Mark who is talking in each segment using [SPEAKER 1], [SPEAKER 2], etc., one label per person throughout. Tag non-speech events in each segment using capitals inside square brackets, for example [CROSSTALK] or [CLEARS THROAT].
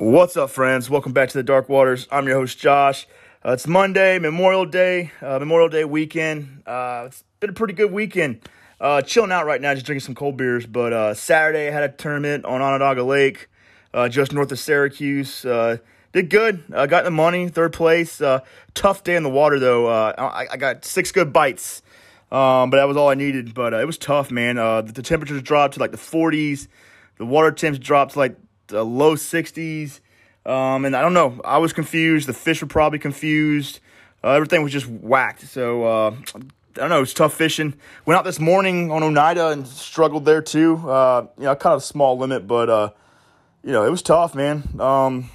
[SPEAKER 1] What's up, friends? Welcome back to the Dark Waters. I'm your host, Josh. Uh, it's Monday, Memorial Day, uh, Memorial Day weekend. Uh, it's been a pretty good weekend. Uh, chilling out right now, just drinking some cold beers. But uh, Saturday, I had a tournament on Onondaga Lake, uh, just north of Syracuse. did good. I got the money, third place. tough day in the water, though. I, I, got six good bites, um, but that was all I needed. But it was tough, man. The, the temperatures dropped to like the 40s. The water temps dropped to like uh, low 60s. Um, and I don't know. I was confused. The fish were probably confused. Uh, everything was just whacked. So uh, I don't know. It's tough fishing. Went out this morning on Oneida and struggled there too. Uh, you know, kind of a small limit, but uh, you know, it was tough, man. Um,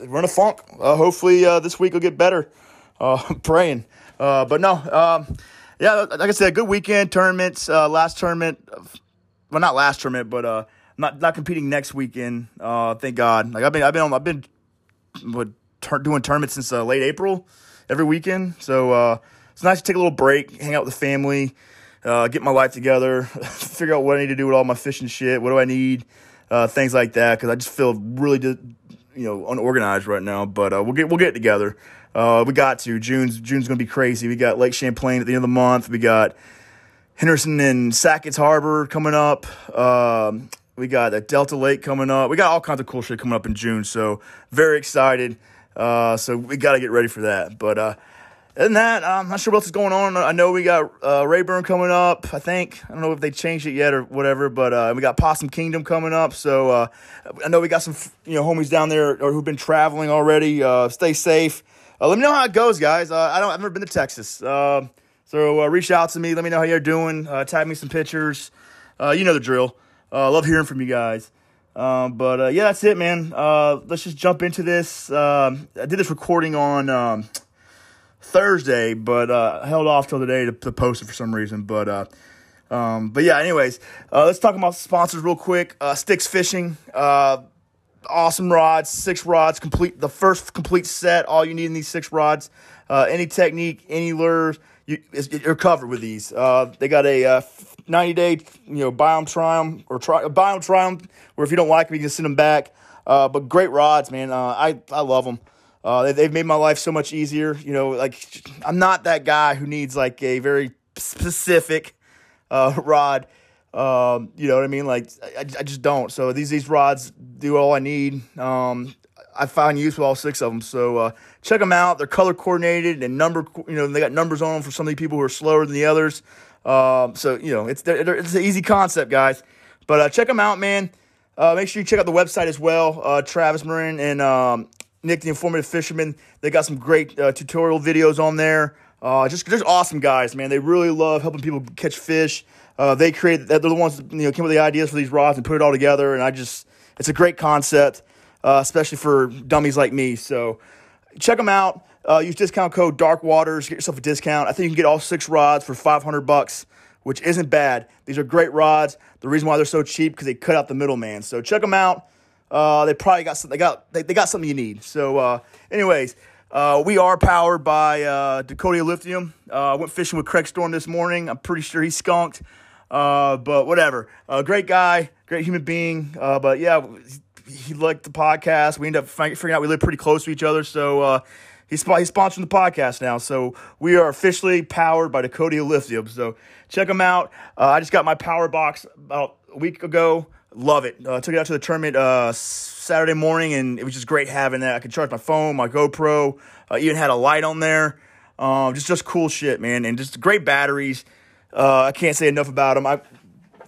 [SPEAKER 1] in a funk. Uh, hopefully uh, this week will get better. Uh, [LAUGHS] praying. Uh, but no, um, yeah, like I said, good weekend tournaments. Uh, last tournament, well, not last tournament, but uh, not not competing next weekend. Uh, thank God. Like I've been I've been on, I've been what, ter- doing tournaments since uh, late April every weekend. So uh, it's nice to take a little break, hang out with the family, uh, get my life together, [LAUGHS] figure out what I need to do with all my fishing shit. What do I need? Uh, things like that because I just feel really you know unorganized right now. But uh, we'll get we'll get together. We got to June's June's gonna be crazy. We got Lake Champlain at the end of the month. We got Henderson and Sackets Harbor coming up. Um, we got a Delta Lake coming up. We got all kinds of cool shit coming up in June. So very excited. Uh, so we got to get ready for that. But uh, other than that, I'm not sure what else is going on. I know we got uh, Rayburn coming up. I think I don't know if they changed it yet or whatever. But uh, we got Possum Kingdom coming up. So uh, I know we got some you know homies down there or who've been traveling already. Uh, stay safe. Let me know how it goes, guys. I don't. I've never been to Texas. So reach out to me. Let me know how you're doing. Tag me some pictures. You know the drill. Uh, love hearing from you guys. Um, but uh, yeah, that's it, man. Uh, let's just jump into this. Um, I did this recording on um, Thursday, but uh, held off till today to, to, post it for some reason. But uh, um, but yeah, anyways, uh, let's talk about sponsors real quick. Sticks Fishing, awesome rods, six rods, complete the first complete set. All you need in these six rods. any technique, any lures, you, are covered with these. they got a 90 day, you know, buy them, try them, or try buy them, try them. Or if you don't like them, you can send them back. Uh, but great rods, man. Uh, I I love them. Uh, they, have made my life so much easier. You know, like I'm not that guy who needs like a very specific uh, rod. Um, you know what I mean? Like I, I just don't. So these these rods do all I need. Um, I find use with all six of them. So uh, check them out. They're color coordinated and number. You know, they got numbers on them for some of the people who are slower than the others. Um, so you know, it's it's an easy concept, guys. But uh, check them out, man. Uh, make sure you check out the website as well. Uh, Travis Marin and um, Nick, the Informative Fisherman. They got some great uh, tutorial videos on there. Uh, just just awesome guys, man. They really love helping people catch fish. Uh, they create they're the ones you know came up with the ideas for these rods and put it all together. And I just it's a great concept, especially for dummies like me. So check them out. Uh, use discount code Dark Waters. Get yourself a discount. I think you can get all six rods for 500 bucks, which isn't bad. These are great rods. The reason why they're so cheap because they cut out the middleman. So check them out. Uh, they probably got some, they got they, they got something you need. So, uh, anyways, uh, we are powered by uh, Dakota Lithium. Uh, I went fishing with Craig Storm this morning. I'm pretty sure he skunked, uh, but whatever. Uh, great guy, great human being. But yeah, he liked the podcast. We ended up figuring out we live pretty close to each other, so He's, he's sponsoring the podcast now. So we are officially powered by Dakota Lithium. So check them out. Uh, I just got my power box about a week ago. Love it. Uh, took it out to the tournament uh, Saturday morning, and it was just great having that. I could charge my phone, my GoPro. Uh, even had a light on there. Um, just just cool shit, man, and just great batteries. Uh, I can't say enough about them. I,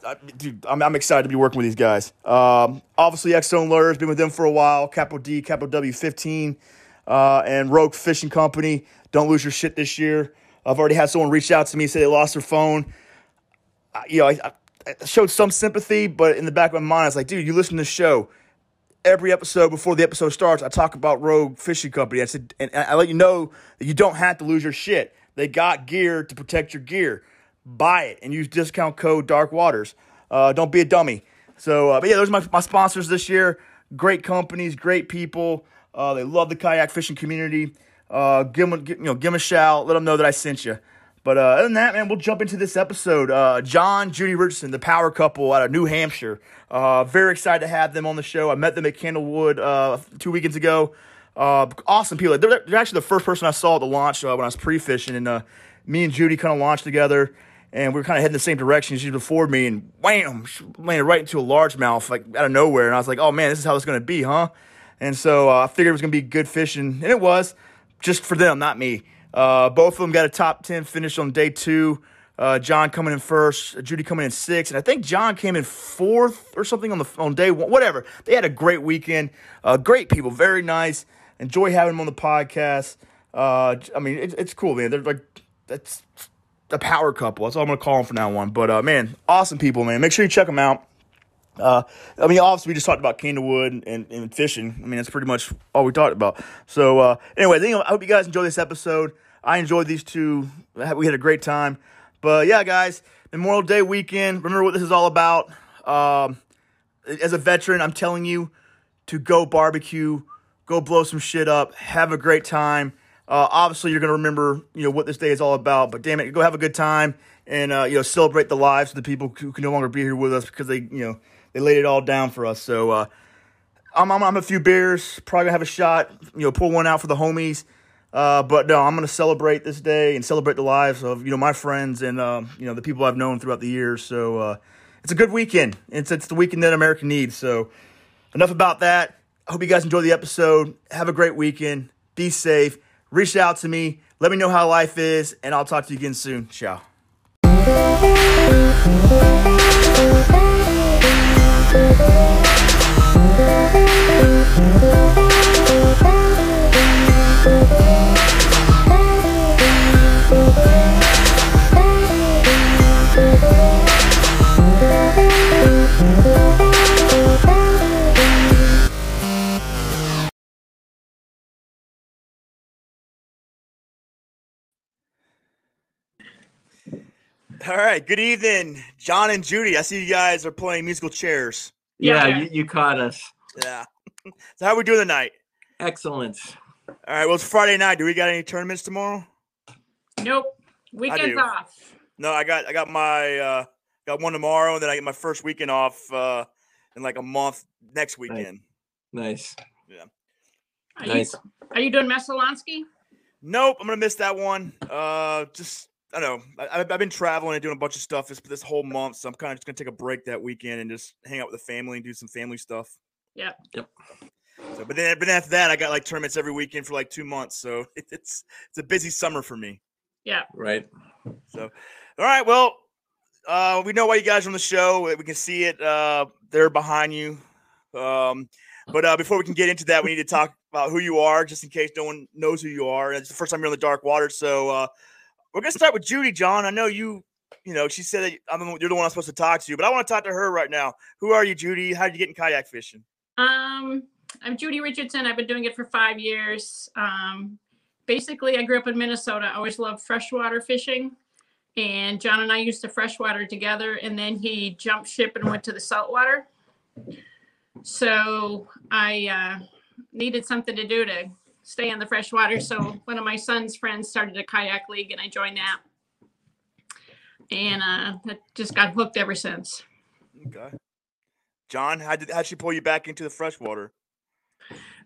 [SPEAKER 1] I dude, I'm, I'm, excited to be working with these guys. Um, obviously, X Zone Lures, been with them for a while. Capital D, Capital W 15 uh, and Rogue Fishing Company. Don't lose your shit this year. I've already had someone reach out to me say they lost their phone. I, you know, I, I, showed some sympathy, but in the back of my mind, I was like, dude, you listen to the show. Every episode before the episode starts, I talk about Rogue Fishing Company. I said, and I let you know that you don't have to lose your shit. They got gear to protect your gear. Buy it and use discount code Dark Waters. Uh, don't be a dummy. So, uh, but yeah, those are my, my sponsors this year. Great companies, great people. Uh, they love the kayak fishing community. Uh, give them, you know, give them a shout. Let them know that I sent you. But uh, other than that, man, we'll jump into this episode. Uh, Jon, Judy Richardson, the power couple out of New Hampshire. Uh, very excited to have them on the show. I met them at Candlewood uh, two weekends ago. Uh, awesome people. They're, they're, actually the first person I saw at the launch uh, when I was pre fishing, and me and Judy kind of launched together, and we were kind of heading the same direction. She was before me, and wham, landed right into a largemouth, like out of nowhere. And I was like, oh man, this is how it's going to be, huh? And so uh, I figured it was going to be good fishing, and it was just for them, not me. Uh, both of them got a top 10 finish on day two. Uh, Jon coming in first, Judy coming in sixth, and I think Jon came in fourth or something on the on day one. Whatever. They had a great weekend. Uh, great people, very nice. Enjoy having them on the podcast. Uh, I mean, it, it's cool, man. They're like that's a power couple. That's all I'm gonna call them from now on. But uh, man, awesome people, man. Make sure you check them out. Uh, I mean, obviously, we just talked about Candlewood and, and, fishing. I mean, that's pretty much all we talked about. So, uh, anyway, I hope you guys enjoy this episode. I enjoyed these two. We had a great time. But yeah, guys, Memorial Day weekend. Remember what this is all about. Um, as a veteran, I'm telling you to go barbecue, go blow some shit up, have a great time. Uh, obviously, you're gonna remember, you know, what this day is all about. But damn it, go have a good time and uh, you know celebrate the lives of the people who can no longer be here with us because they, you know, they laid it all down for us. So uh, I'm, I'm, I'm a few beers, probably gonna have a shot, you know, pull one out for the homies. Uh, but no, I'm gonna celebrate this day and celebrate the lives of you know my friends and uh, you know the people I've known throughout the years. So uh, it's a good weekend. It's it's the weekend that America needs. So enough about that. I hope you guys enjoy the episode. Have a great weekend. Be safe. Reach out to me. Let me know how life is, and I'll talk to you again soon. Ciao. Thank you. All right. Good evening, Jon and Judy. I see you guys are playing musical chairs.
[SPEAKER 2] Yeah, yeah. You, you, caught us.
[SPEAKER 1] Yeah. [LAUGHS] So how are we doing tonight?
[SPEAKER 2] Excellent.
[SPEAKER 1] All right. Well, it's Friday night. Do we got any tournaments tomorrow?
[SPEAKER 3] Nope. Weekend's off.
[SPEAKER 1] No, I got I got my uh got one tomorrow, and then I get my first weekend off uh in like a month next weekend.
[SPEAKER 2] Nice.
[SPEAKER 1] Yeah.
[SPEAKER 3] Are nice. You, are you doing Messalonsky?
[SPEAKER 1] Nope, I'm gonna miss that one. Uh, just I don't know. I, have been traveling and doing a bunch of stuff this this whole month, so I'm kind of just gonna take a break that weekend and just hang out with the family and do some family stuff.
[SPEAKER 3] Yeah.
[SPEAKER 2] Yep.
[SPEAKER 1] So, but then, but then after that, I got like tournaments every weekend for like two months, so [LAUGHS] it's it's a busy summer for me.
[SPEAKER 3] Yeah.
[SPEAKER 2] Right.
[SPEAKER 1] So, all right. Well, uh, we know why you guys are on the show. We can see it uh, there behind you. Um, but uh, before we can get into that, we need to talk about who you are, just in case no one knows who you are. It's the first time you're on the dark water, so uh, we're gonna start with Judy, Jon. I know you. You know, she said that I'm, you're the one I'm supposed to talk to, but I want to talk to her right now. Who are you, Judy? How did you get in kayak fishing?
[SPEAKER 3] Um, I'm Judy Richardson. I've been doing it for five years. Um, basically, I grew up in Minnesota. I always loved freshwater fishing. And Jon and I used to freshwater together, and then he jumped ship and went to the saltwater. So I uh, needed something to do to stay in the freshwater. So one of my son's friends started a kayak league, and I joined that, and uh, that just got hooked ever since.
[SPEAKER 1] Okay, Jon, how did how she pull you back into the freshwater?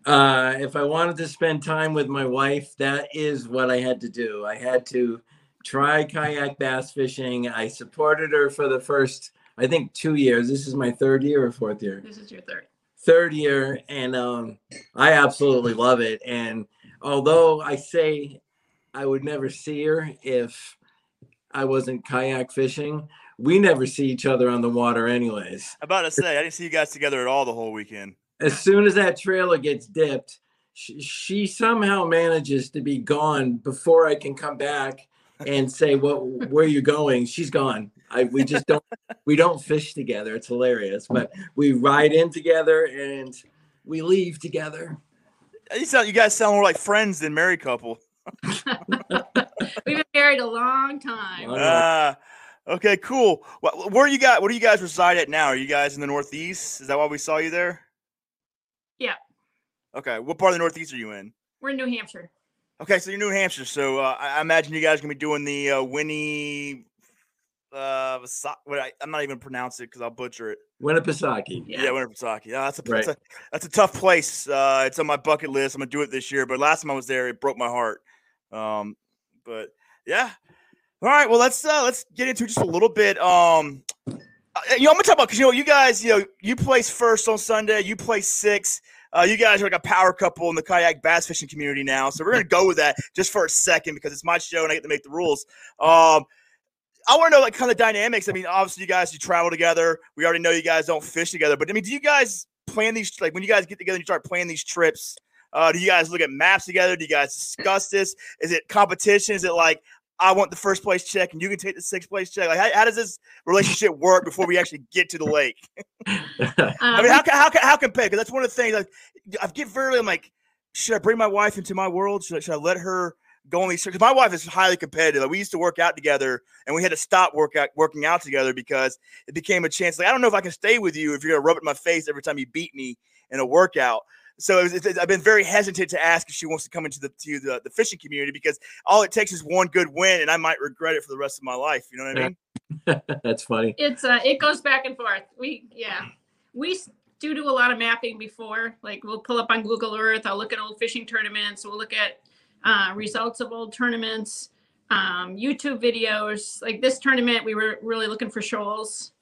[SPEAKER 2] Uh, if I wanted to spend time with my wife, that is what I had to do. I had to try kayak bass fishing. I supported her for the first, I think, two years. This is my third year or fourth year.
[SPEAKER 3] This is your third
[SPEAKER 2] third year, and um, I absolutely love it. And although I say I would never see her if I wasn't kayak fishing, we never see each other on the water, anyways.
[SPEAKER 1] About to say, I didn't see you guys together at all the whole weekend.
[SPEAKER 2] As soon as that trailer gets dipped, she, she somehow manages to be gone before I can come back and say, "What? where are you going?" She's gone. I we just don't we don't fish together. It's hilarious, but we ride in together and we leave together.
[SPEAKER 1] You sound you guys sound more like friends than married couple. [LAUGHS]
[SPEAKER 3] We've been married a long time.
[SPEAKER 1] Uh, okay, cool. Where you got? Where do you guys reside at now? Are you guys in the Northeast? Is that why we saw you there?
[SPEAKER 3] Yeah.
[SPEAKER 1] Okay. What part of the Northeast are you in?
[SPEAKER 3] We're in New Hampshire.
[SPEAKER 1] Okay, so you're New Hampshire. So uh, I imagine you guys are gonna be doing the uh, Winnie. Uh, what I, am not even pronounce it because I'll butcher it.
[SPEAKER 2] Winnipesaukee.
[SPEAKER 1] Yeah, yeah Winnipesaukee. Yeah, that's a, right. that's a that's a tough place. Uh, it's on my bucket list. I'm gonna do it this year. But last time I was there, it broke my heart. Um, but yeah. All right. Well, let's uh, let's get into just a little bit. Um, uh, you know, I'm gonna talk about because you know you guys, you know, you place first on Sunday, you place six. Uh, you guys are like a power couple in the kayak bass fishing community now, so we're gonna go with that just for a second because it's my show and I get to make the rules. Um, I want to know like kind of dynamics. I mean, obviously you guys you travel together. We already know you guys don't fish together, but I mean, do you guys plan these like when you guys get together and you start planning these trips? Uh, do you guys look at maps together? Do you guys discuss this? Is it competition? Is it like I want the first place check and you can take the sixth place check? Like, how, how does this relationship work before we actually get to the lake? [LAUGHS] I mean, um, how can how can how can pay? Because that's one of the things like, I get very I'm like, should I bring my wife into my world? Should I, should I let her go on these because my wife is highly competitive. Like we used to work out together, and we had to stop work out, working out together because it became a chance. Like I don't know if I can stay with you if you're gonna rub it in my face every time you beat me in a workout. So it was, I've been very hesitant to ask if she wants to come into the to the, the fishing community because all it takes is one good win, and I might regret it for the rest of my life. You know what I
[SPEAKER 2] mean? [LAUGHS] That's funny.
[SPEAKER 3] It's uh, it goes back and forth. We yeah, we do do a lot of mapping before. Like we'll pull up on Google Earth. I'll look at old fishing tournaments. We'll look at uh, results of old tournaments, um, YouTube videos. Like this tournament, we were really looking for shoals.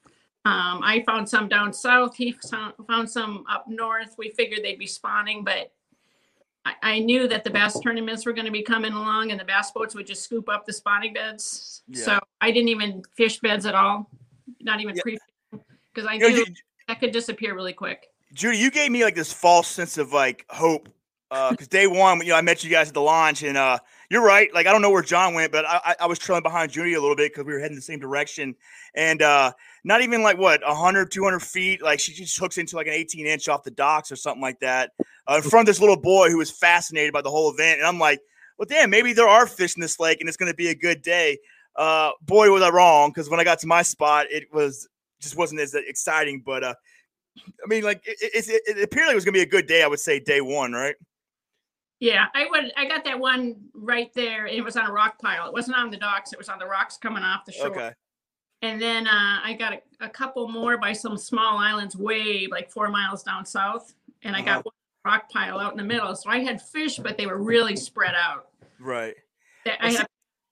[SPEAKER 3] Um, I found some down south. He found some up north. We figured they'd be spawning, but I, I knew that the bass tournaments were going to be coming along, and the bass boats would just scoop up the spawning beds. Yeah. So I didn't even fish beds at all, not even yeah. pre, because I knew you that could disappear really quick.
[SPEAKER 1] Judy, you gave me like this false sense of like hope because uh, day one, you know, I met you guys at the launch, and uh, you're right. Like I don't know where John went, but I, I was trailing behind Judy a little bit because we were heading the same direction, and uh, not even like what 100, 200 feet. Like she just hooks into like an 18 inch off the docks or something like that uh, in front of this little boy who was fascinated by the whole event, and I'm like, well, damn, maybe there are fish in this lake, and it's going to be a good day. Uh, boy, was I wrong because when I got to my spot, it was just wasn't as exciting, but uh, I mean, like it, it, it, like it was gonna be a good day. I would say day one, right?
[SPEAKER 3] Yeah, I would. I got that one right there. It was on a rock pile. It wasn't on the docks. It was on the rocks coming off the shore. Okay. And then uh, I got a, a, couple more by some small islands way like four miles down south. And I uh-huh. got one rock pile out in the middle. So I had fish, but they were really spread out.
[SPEAKER 1] Right.
[SPEAKER 3] I had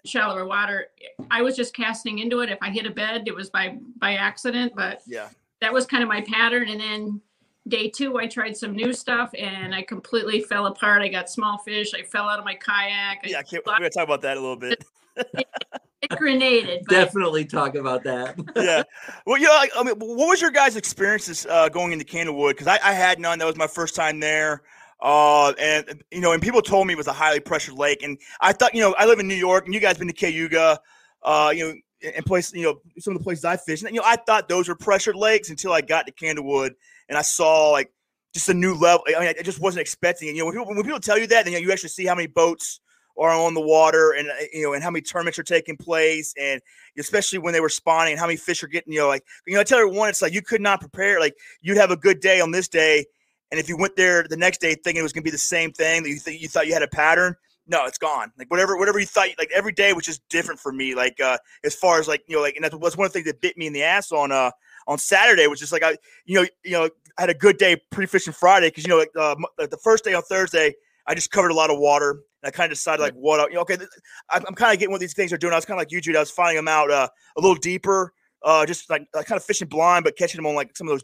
[SPEAKER 3] shallower water. I was just casting into it. If I hit a bed, it was by by accident. But
[SPEAKER 1] yeah,
[SPEAKER 3] that was kind of my pattern. And then day two, I tried some new stuff and I completely fell apart. I got small fish. I fell out of my kayak.
[SPEAKER 1] Yeah, I can't, we're gonna talk about that a little bit.
[SPEAKER 3] it, [LAUGHS] it grenaded.
[SPEAKER 2] But... Definitely talk about that. [LAUGHS]
[SPEAKER 1] yeah. Well, you know, I mean, what was your guys' experiences uh, going into Candlewood? Because I, I, had none. That was my first time there. Uh, and you know, and people told me it was a highly pressured lake, and I thought, you know, I live in New York, and you guys been to Cayuga, uh, you know, and place, you know, some of the places I fish, and you know, I thought those were pressured lakes until I got to Candlewood, and I saw like just a new level. I mean, I just wasn't expecting it. You know, when people, when people tell you that, then you, know, you actually see how many boats are on the water, and uh, you know, and how many tournaments are taking place, and especially when they were spawning, and how many fish are getting. You know, like you know, I tell everyone, it's like you could not prepare. Like you'd have a good day on this day, and if you went there the next day thinking it was going to be the same thing that you th- you thought you had a pattern, no, it's gone. Like whatever, whatever you thought, like every day was just different for me. Like uh, as far as like you know, like and that was one of the things that bit me in the ass on uh on Saturday was just like I, you know, you know, I had a good day pre-fishing Friday because you know, like uh, the first day on Thursday, I just covered a lot of water. And I kind of decided like what, you know, okay, I'm, I'm kind of getting what these things are doing. I was kind of like you, Jude. I was finding them out uh, a little deeper, uh, just like kind of fishing blind, but catching them on like some of those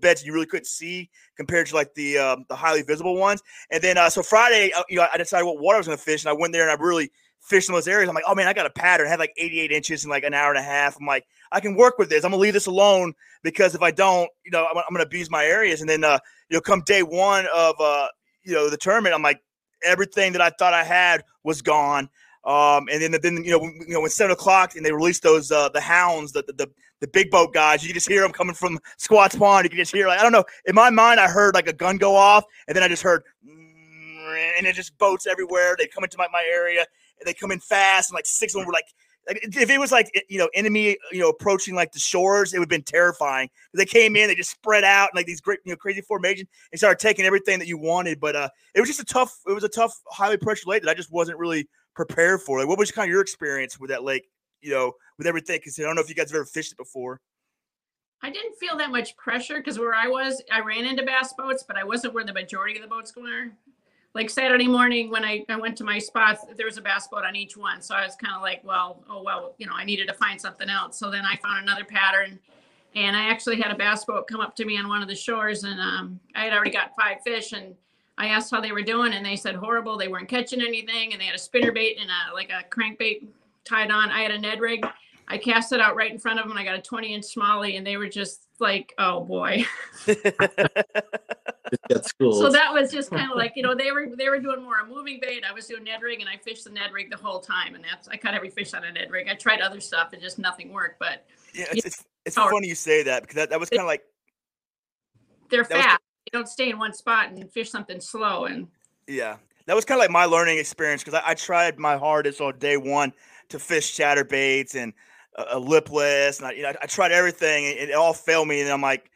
[SPEAKER 1] beds you really couldn't see compared to like the um, the highly visible ones. And then uh, so Friday, uh, you know, I decided what water I was going to fish, and I went there and I really fished in those areas. I'm like, oh man, I got a pattern. I had like 88 inches in like an hour and a half. I'm like, I can work with this. I'm gonna leave this alone because if I don't, you know, I'm, I'm gonna abuse my areas. And then, uh, you know, come day one of, uh, you know, the tournament, I'm like, everything that I thought I had was gone. Um, and then, then you know, when, you know, when seven o'clock and they released those uh, the hounds, the, the the big boat guys, you can just hear them coming from Squantz Pond. You can just hear like I don't know. In my mind, I heard like a gun go off, and then I just heard, and it just boats everywhere. They come into my, my area, and they come in fast, and like six of them were like if it was like you know enemy you know approaching like the shores, it would have been terrifying. They came in, they just spread out like these great you know crazy formation and started taking everything that you wanted. But uh, it was just a tough. It was a tough, highly pressured lake that I just wasn't really prepared for. Like, what was kind of your experience with that lake? You know, with everything. Because I don't know if you guys have ever fished it before.
[SPEAKER 3] I didn't feel that much pressure because where I was, I ran into bass boats, but I wasn't where the majority of the boats were like Saturday morning when I, I went to my spots, there was a bass boat on each one. So I was kind of like, well, oh, well, you know, I needed to find something else. So then I found another pattern and I actually had a bass boat come up to me on one of the shores and um, I had already got five fish and I asked how they were doing and they said horrible. They weren't catching anything and they had a spinner bait and a, like a crankbait tied on. I had a Ned rig. I cast it out right in front of them. I got a 20 inch smalley and they were just like, oh boy. [LAUGHS] [LAUGHS] so that was just kind of like you know they were they were doing more a moving bait. I was doing Ned rig and I fished the Ned rig the whole time, and that's I caught every fish on a Ned rig. I tried other stuff and just nothing worked. But
[SPEAKER 1] yeah, it's it's, it's funny you say that because that, that was kind of like
[SPEAKER 3] they're fast. Was, they don't stay in one spot and fish something slow and
[SPEAKER 1] yeah. That was kind of like my learning experience because I, I, tried my hardest on day one to fish chatterbaits and uh, a, a lipless, and I, you know, I, I tried everything, and it all failed me. And I'm like, well,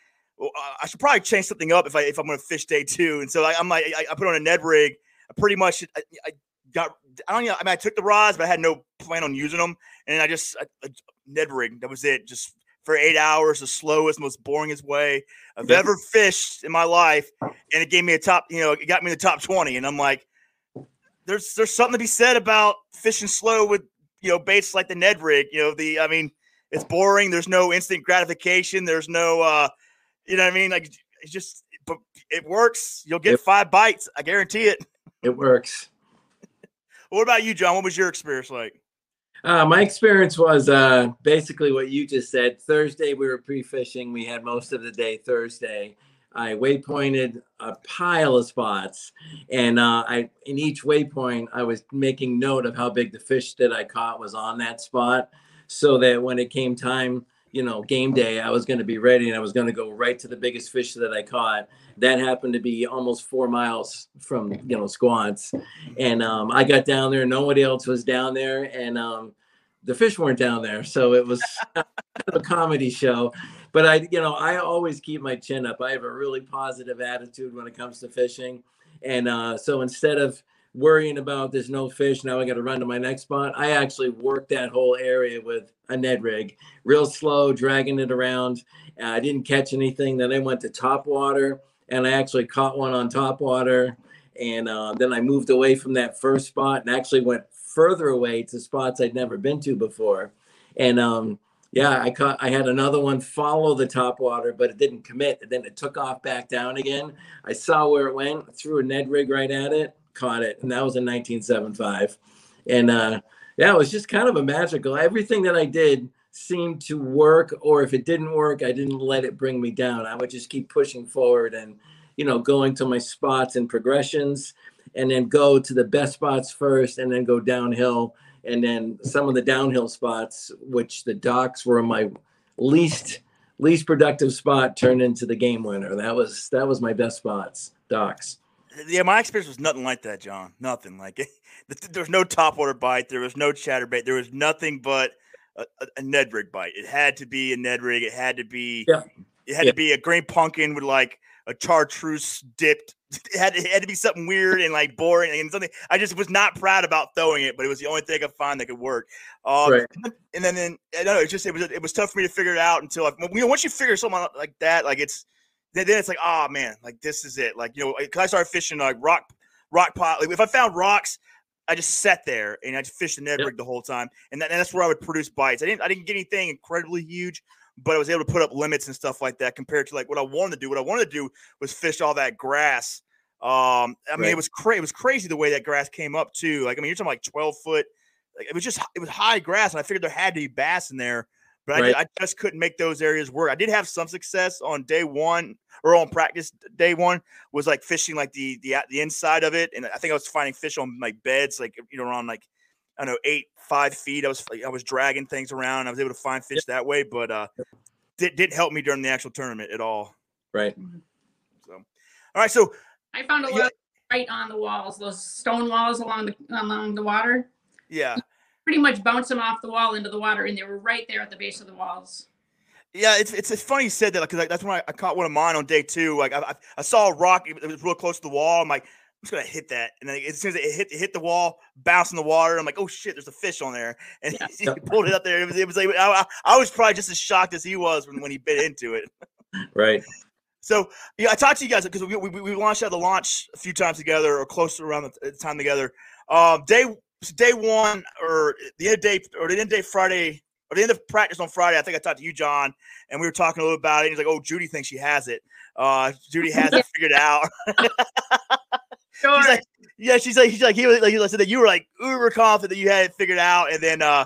[SPEAKER 1] I should probably change something up if I if I'm going to fish day two. And so I, am like, I, I, put on a Ned rig. I pretty much I, I, got I don't know. I mean, I took the rods, but I had no plan on using them. And I just I, Ned rig. That was it. Just for eight hours, the slowest, most boringest way I've ever fished in my life. And it gave me a top. You know, it got me in the top twenty. And I'm like, there's there's something to be said about fishing slow with you know baits like the Ned rig. You know, the I mean, it's boring. There's no instant gratification. There's no. uh you know what I mean? Like it's just, but it works. You'll get five bites. I guarantee it.
[SPEAKER 2] It works. [LAUGHS]
[SPEAKER 1] what about you, Jon? What was your experience like?
[SPEAKER 2] Uh, my experience was uh, basically what you just said. Thursday we were pre-fishing. We had most of the day Thursday. I waypointed a pile of spots, and uh, I in each waypoint I was making note of how big the fish that I caught was on that spot, so that when it came time you know, game day, I was going to be ready and I was going to go right to the biggest fish that I caught. That happened to be almost four miles from, you know, Squantz. And um, I got down there, nobody else was down there. And um, the fish weren't down there. So it was [LAUGHS] a comedy show. But I, you know, I always keep my chin up. I have a really positive attitude when it comes to fishing. And uh, so instead of, worrying about there's no fish. Now I got to run to my next spot. I actually worked that whole area with a Ned rig, real slow, dragging it around. I didn't catch anything. Then I went to top water and I actually caught one on top water. And uh, then I moved away from that first spot and actually went further away to spots I'd never been to before. And um, yeah, I caught. I had another one follow the top water, but it didn't commit. And then it took off back down again. I saw where it went, threw a Ned rig right at it, caught it, and that was in 1975. And uh, yeah, it was just kind of a magical. Everything that I did seemed to work, or if it didn't work, I didn't let it bring me down. I would just keep pushing forward and, you know, going to my spots and progressions, and then go to the best spots first, and then go downhill. And then some of the downhill spots, which the docks were my least least productive spot, turned into the game winner. That was that was my best spots, docks
[SPEAKER 1] yeah, my experience was nothing like that, Jon. Nothing like [LAUGHS] it. There was no topwater bite. There was no chatterbait. There was nothing but a, a, Ned rig bite. It had to be a Ned rig. It had to be. Yeah. It had yeah. to be a green pumpkin with like a chartreuse dipped. [LAUGHS] It had, it had to be something weird and like boring and something. I just was not proud about throwing it, but it was the only thing I could find that could work. Um, right. And then, then I don't know. It just it was it was tough for me to figure it out until I, you know once you figure something out like that, like it's then, then it's like, oh man, like this is it. Like you know, cause I started fishing like rock rock pot. Like if I found rocks, I just sat there and I just fished the Ned yep. rig the whole time, and, that, and that's where I would produce bites. I didn't I didn't get anything incredibly huge, but I was able to put up limits and stuff like that compared to like what I wanted to do. What I wanted to do was fish all that grass. Um, I mean, right. it was crazy. It was crazy the way that grass came up too. Like I mean, you're talking like 12 foot. Like, it was just it was high grass, and I figured there had to be bass in there. But right. I, I, just couldn't make those areas work. I did have some success on day one or on practice day one was like fishing like the the the inside of it, and I think I was finding fish on like beds, like you know around like I don't know eight five feet. I was I was dragging things around. I was able to find fish yep. that way, but uh, did didn't help me during the actual tournament at all.
[SPEAKER 2] Right.
[SPEAKER 1] Mm-hmm. So, all right. So
[SPEAKER 3] I found a lot yeah. right on the walls, those stone walls along the along the water.
[SPEAKER 1] Yeah.
[SPEAKER 3] Pretty much bounce them off the wall into the water, and they were right there at the base of the walls.
[SPEAKER 1] Yeah, it's it's, it's funny you said that because like, that's when I, I, caught one of mine on day two. Like I, I, saw a rock, it was real close to the wall. I'm like, I'm just gonna hit that, and then as soon as it hit it hit the wall, bounce in the water. I'm like, oh shit, there's a fish on there, [LAUGHS] and yeah. he, he, pulled it up there. It was it was like I, I was probably just as shocked as he was when, when he bit into it. [LAUGHS]
[SPEAKER 2] Right.
[SPEAKER 1] So yeah, I talked to you guys because we, we, we launched out the launch a few times together or close to around the time together. Um, day day one or the end of day or the end of day Friday or the end of practice on Friday. I think I talked to you, Jon, and we were talking a little about it. he's like, "Oh, Judy thinks she has it. Uh, Judy has it figured out." [LAUGHS]
[SPEAKER 3] sure.
[SPEAKER 1] Like, yeah, she's like, she's like, he was like, he said that you were like uber confident that you had it figured out, and then uh,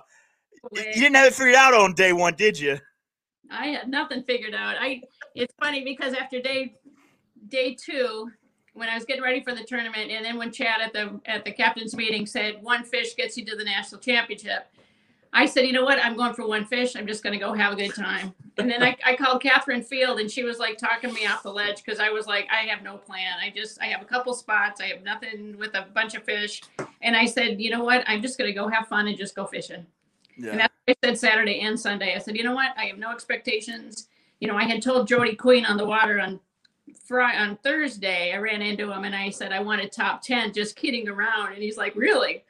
[SPEAKER 1] you didn't have it figured out on day one, did you?
[SPEAKER 3] I had nothing figured out. I it's funny because after day day two, when I was getting ready for the tournament, and then when Chad at the at the captain's meeting said one fish gets you to the national championship, I said, you know what? I'm going for one fish. I'm just going to go have a good time. And then I, [LAUGHS] I called Catherine Field, and she was like talking me off the ledge because I was like, I have no plan. I just I have a couple spots. I have nothing with a bunch of fish, and I said, you know what? I'm just going to go have fun and just go fishing. Yeah. And that's what I said Saturday and Sunday. I said, you know what? I have no expectations you know, I had told Jody Queen on the water on Friday on Thursday. I ran into him and I said I wanted top ten, just kidding around, and he's like, really?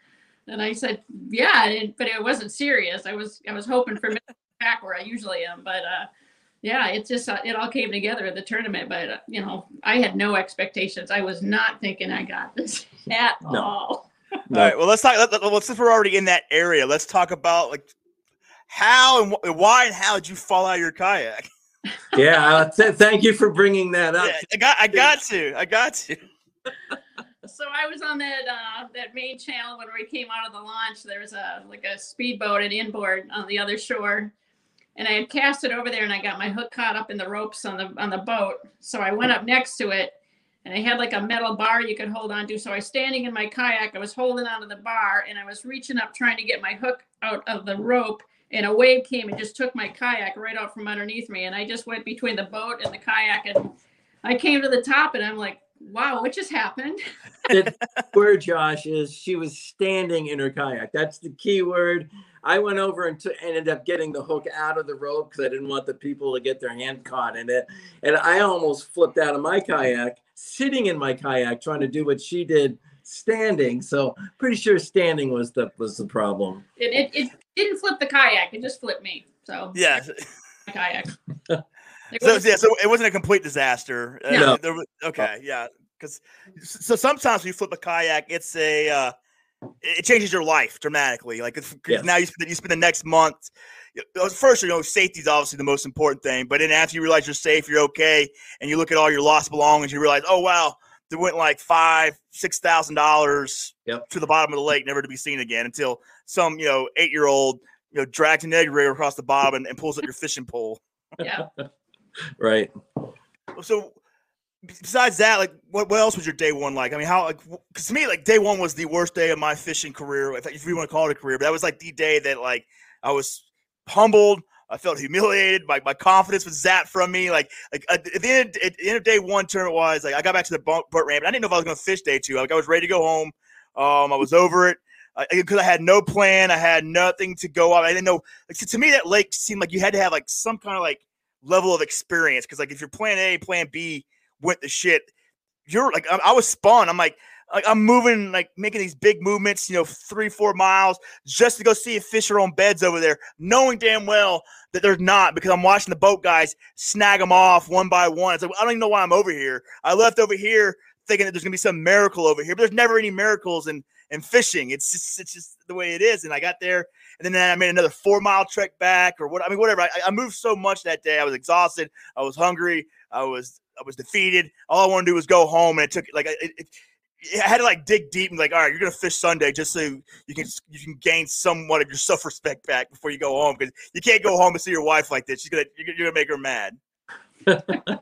[SPEAKER 3] And I said, yeah, but it wasn't serious. I was I was hoping for back [LAUGHS] where I usually am, but uh, yeah, it just uh, it all came together at the tournament. But uh, you know, I had no expectations. I was not thinking I got this [LAUGHS] at no. all.
[SPEAKER 1] No. All right. Well, let's talk. Let, us since we're already in that area, let's talk about like how and wh- why and how did you fall out of your kayak? [LAUGHS]
[SPEAKER 2] yeah, uh, th- thank you for bringing that up. Yeah,
[SPEAKER 1] I got, I got to, I got to.
[SPEAKER 3] so I was on that uh, that main channel when we came out of the launch. There was a like a speedboat and inboard on the other shore, and I had cast it over there, and I got my hook caught up in the ropes on the on the boat. So I went up next to it, and I had like a metal bar you could hold on to. So I was standing in my kayak, I was holding onto the bar, and I was reaching up trying to get my hook out of the rope and a wave came and just took my kayak right out from underneath me. And I just went between the boat and the kayak and I came to the top and I'm like, wow, what just happened? [LAUGHS]
[SPEAKER 2] the word, Josh, is she was standing in her kayak. That's the key word. I went over and t- ended up getting the hook out of the rope because I didn't want the people to get their hand caught in it. And I almost flipped out of my kayak, sitting in my kayak, trying to do what she did standing. So pretty sure standing was the was the problem.
[SPEAKER 3] It, it, it didn't flip the kayak; it just flipped me. So
[SPEAKER 1] yeah,
[SPEAKER 3] kayak. [LAUGHS]
[SPEAKER 1] so yeah, so it wasn't a complete disaster. Uh, no. Uh, there was, okay, yeah, because so sometimes when you flip a kayak, it's a uh, it changes your life dramatically. Like yes. now you spend you spend the next month. First, you know, safety is obviously the most important thing, but then after you realize you're safe, you're okay, and you look at all your lost belongings, you realize, oh wow, they went like five, six thousand dollars
[SPEAKER 2] yep.
[SPEAKER 1] to the bottom of the lake, never to be seen again until some you know eight year old you know drags an egg rig across the bottom and, and pulls up your fishing pole.
[SPEAKER 3] Yeah. [LAUGHS]
[SPEAKER 2] right.
[SPEAKER 1] So besides that, like what, what else was your day one like? I mean, how like because to me, like day one was the worst day of my fishing career, if, if you want to call it a career, but that was like the day that like I was humbled. I felt humiliated. My, my confidence was zapped from me. Like like at the end, at the end of day one, tournament wise, like I got back to the boat, ramp. I didn't know if I was going to fish day two. Like I was ready to go home. Um, I was over it because I, I, had no plan. I had nothing to go off. I didn't know. Like to me, that lake seemed like you had to have like some kind of like level of experience. Because like if you're plan A, plan B went the shit, you're like I, I was spun. I'm like like I'm moving, like making these big movements, you know, three, four miles just to go see if fish are on beds over there, knowing damn well that they're not because I'm watching the boat guys snag them off one by one. It's like, I don't even know why I'm over here. I left over here thinking that there's gonna be some miracle over here, but there's never any miracles in in fishing. It's just it's just the way it is. And I got there, and then I made another four mile trek back, or what? I mean, whatever. I, I moved so much that day. I was exhausted. I was hungry. I was I was defeated. All I wanted to do was go home, and it took like it, it I had to like dig deep and like, all right, you're gonna fish Sunday just so you can you can gain somewhat of your self respect back before you go home because you can't go home and see your wife like this. She's gonna you're gonna make her mad. [LAUGHS]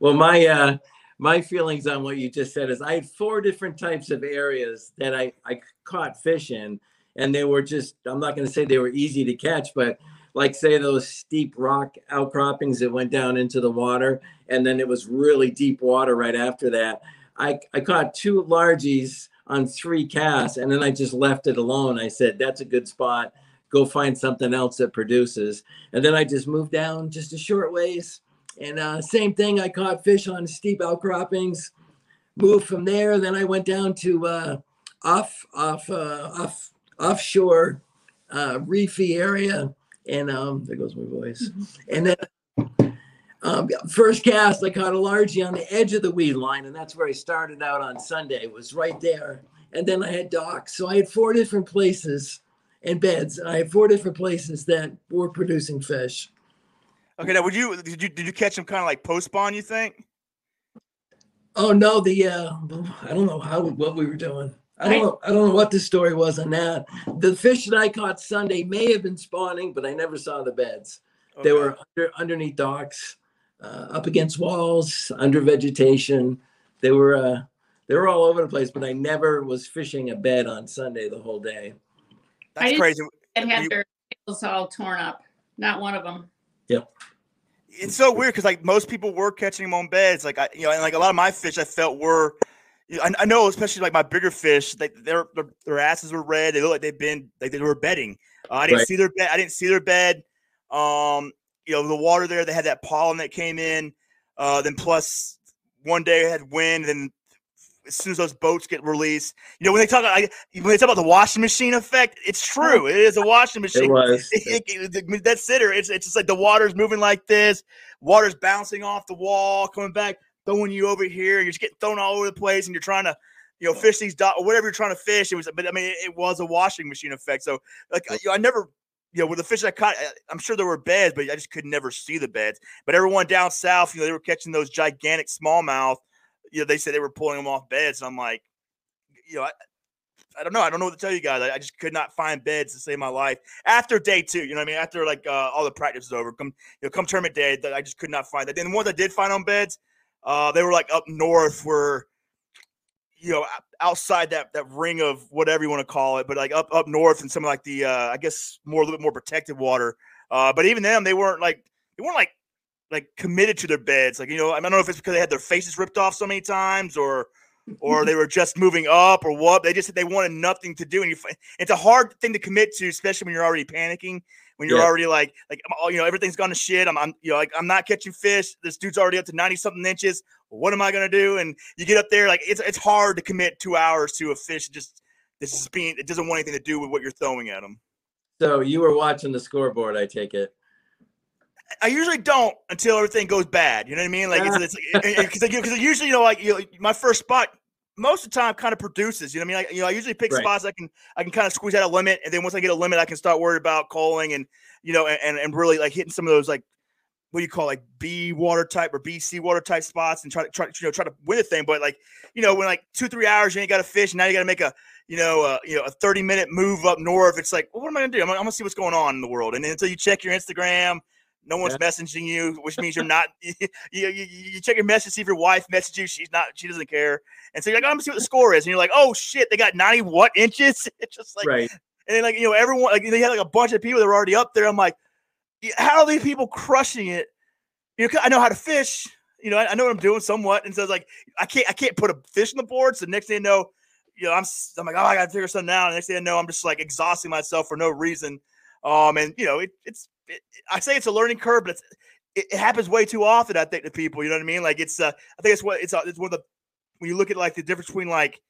[SPEAKER 2] well, my uh, my feelings on what you just said is I had four different types of areas that I I caught fish in, and they were just I'm not gonna say they were easy to catch, but like say those steep rock outcroppings that went down into the water, and then it was really deep water right after that I, I caught two largies on three casts, and then I just left it alone. I said, "That's a good spot. Go find something else that produces." And then I just moved down just a short ways, and uh, same thing. I caught fish on steep outcroppings. Moved from there. Then I went down to uh, off off uh, off offshore uh, reefy area, and um, there goes my voice. And then um, first cast, I caught a largie on the edge of the weed line, and that's where I started out on Sunday. It was right there, and then I had docks. So I had four different places and beds. I had four different places that were producing fish.
[SPEAKER 1] Okay, now would you did you did you catch them kind of like post spawn? You think?
[SPEAKER 2] Oh no, the uh, I don't know how what we were doing. I don't know. I don't know what the story was on that. The fish that I caught Sunday may have been spawning, but I never saw the beds. They were under, underneath docks, uh, up against walls, under vegetation. They were uh, they were all over the place, but I never was fishing a bed on Sunday the whole day.
[SPEAKER 1] That's
[SPEAKER 3] didn't-
[SPEAKER 1] crazy.
[SPEAKER 3] And
[SPEAKER 1] You-
[SPEAKER 3] had their tails all torn up. Not one of them. Yep.
[SPEAKER 1] It's so weird because like most people were catching them on beds. Like I, you know, and like a lot of my fish, I felt were. you know, I, I know, especially like my bigger fish, they, their, their their asses were red. They look like they've been like they were bedding. Uh, I didn't
[SPEAKER 2] Right.
[SPEAKER 1] see their bed. I didn't see their bed. Um, you know, the water there, they had that pollen that came in. Uh, then plus one day I had wind. Then as soon as those boats get released, you know, when they talk like when they talk about the washing machine effect, it's true. It is a washing machine
[SPEAKER 2] It was. [LAUGHS]
[SPEAKER 1] it, it, it- that sitter, it's it's just like the water's moving like this, water's bouncing off the wall, coming back, throwing you over here. You're just getting thrown all over the place, and you're trying to, you know, fish these dot or whatever you're trying to fish. It was, but I mean, it, was a washing machine effect. So like, you know, I never. You know, with the fish I caught, I'm sure there were beds, but I just could never see the beds. But everyone down south, you know, they were catching those gigantic smallmouth. You know, they said they were pulling them off beds, and I'm like, you know, I, I don't know. I don't know what to tell you guys. I, I just could not find beds to save my life after day two. You know what I mean? After like uh, all the practice is over, come you know, come tournament day, that I just could not find that. Then the ones I did find on beds, uh, they were like up north, where you know outside that that ring of whatever you want to call it, but like up up north and some of like the uh, I guess more a little bit more protected water. Uh, but even them, they weren't like they weren't like like committed to their beds. Like you know, I don't know if it's because they had their faces ripped off so many times or or they [LAUGHS] were just moving up or what. They just said they wanted nothing to do, and you. It's a hard thing to commit to, especially when you're already panicking. When you're
[SPEAKER 2] Yeah.
[SPEAKER 1] already like like you know everything's gone to shit. I'm, I'm you know like I'm not catching fish. This dude's already up to ninety something inches. What am I gonna do? And you get up there like it's it's hard to commit two hours to a fish. Just this is being it doesn't want anything to do with what you're throwing at them.
[SPEAKER 2] So you were watching the scoreboard, I take it.
[SPEAKER 1] I usually don't until everything goes bad. You know what I mean? Like it's because [LAUGHS] because usually you know like you my first spot most of the time kind of produces. You know what I mean? Like you know I usually pick
[SPEAKER 2] Right.
[SPEAKER 1] spots I can I can kind of squeeze out a limit, and then once I get a limit, I can start worried about calling and you know and, and really like hitting some of those like what do you call like B water type or BC water type spots and try to try to you know try to win a thing. But like you know when like two three hours you ain't got a fish, and now you got to make a you know uh, you know a thirty minute move up north. It's like well, what am I gonna do? I'm, gonna- I'm gonna see what's going on in the world, and then until you check your Instagram. No one's messaging you, which means you're not. [LAUGHS] You, you, you, check your message, see if your wife messaged you. She's not. She doesn't care. And so you're like, I'm gonna see what the [LAUGHS] score is, and you're like, oh shit, they got 90 what inches? [LAUGHS] It's just like,
[SPEAKER 2] right.
[SPEAKER 1] and then like you know, everyone like they had like a bunch of people that were already up there. I'm like, "Yeah, how are these people crushing it? You know, I know how to fish. You know, I, I know what I'm doing somewhat, and so it's like I can't I can't put a fish on the board. So next thing you know, you know, I'm I'm like, oh, I gotta figure something out. And next thing I know, I'm just like exhausting myself for no reason. Um, and you know, it, it's it, I say it's a learning curve, but it's it, it happens way too often. I think to people, you know what I mean? Like it's uh, I think it's what it's uh, it's one of the when you look at like the difference between like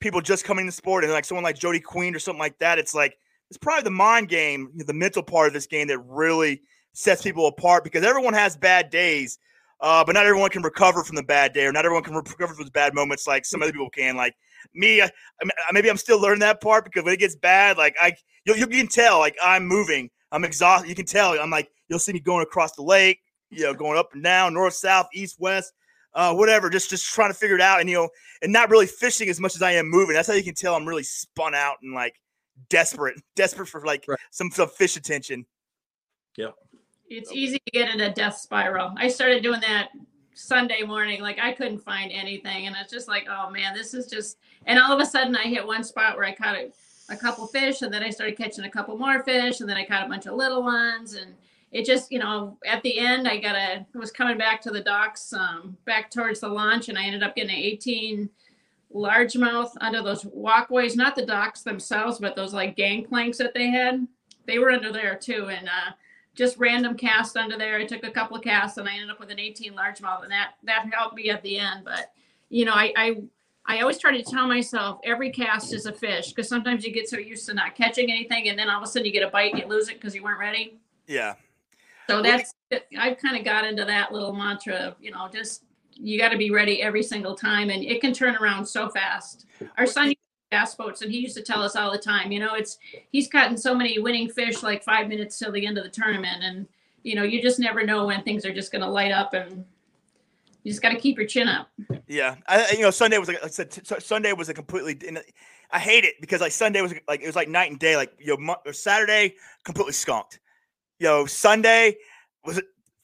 [SPEAKER 1] people just coming to sport and like someone like Jody Queen or something like that. It's like it's probably the mind game, the mental part of this game that really sets people apart because everyone has bad days. Uh, but not everyone can recover from the bad day, or not everyone can recover from the bad moments like some other people can. Like me, I, I maybe I'm still learning that part because when it gets bad, like I, you, you can tell, like I'm moving, I'm exhausted. You can tell, I'm like, you'll see me going across the lake, you know, going up and down, north, south, east, west, uh, whatever. Just, just trying to figure it out, and you know, and not really fishing as much as I am moving. That's how you can tell I'm really spun out and like desperate, desperate for like
[SPEAKER 2] Right.
[SPEAKER 1] some some fish attention. Yeah.
[SPEAKER 3] It's easy to get in a death spiral. I started doing that Sunday morning. Like I couldn't find anything. And it's just like, oh man, this is just and all of a sudden I hit one spot where I caught a, a couple fish and then I started catching a couple more fish and then I caught a bunch of little ones and it just, you know, at the end I got a was coming back to the docks, um, back towards the launch and I ended up getting an 18 largemouth under those walkways, not the docks themselves, but those like gangplanks that they had. They were under there too, and uh, just random cast under there. I took a couple of casts, and I ended up with an 18 largemouth, and that that helped me at the end. But you know, I I, I always try to tell myself every cast is a fish because sometimes you get so used to not catching anything, and then all of a sudden you get a bite and you lose it because you weren't ready.
[SPEAKER 1] Yeah.
[SPEAKER 3] So that's I've kind of got into that little mantra of you know just you got to be ready every single time, and it can turn around so fast. Our son bass boats, and he used to tell us all the time, you know, it's he's cutting so many winning fish like five minutes till the end of the tournament, and you know, you just never know when things are just going to light up, and you just got to keep your chin up.
[SPEAKER 1] Yeah, I, you know, Sunday was like I said, Sunday was a completely. I hate it because like Sunday was like it was like night and day. Like you know, Saturday completely skunked. You know, Sunday was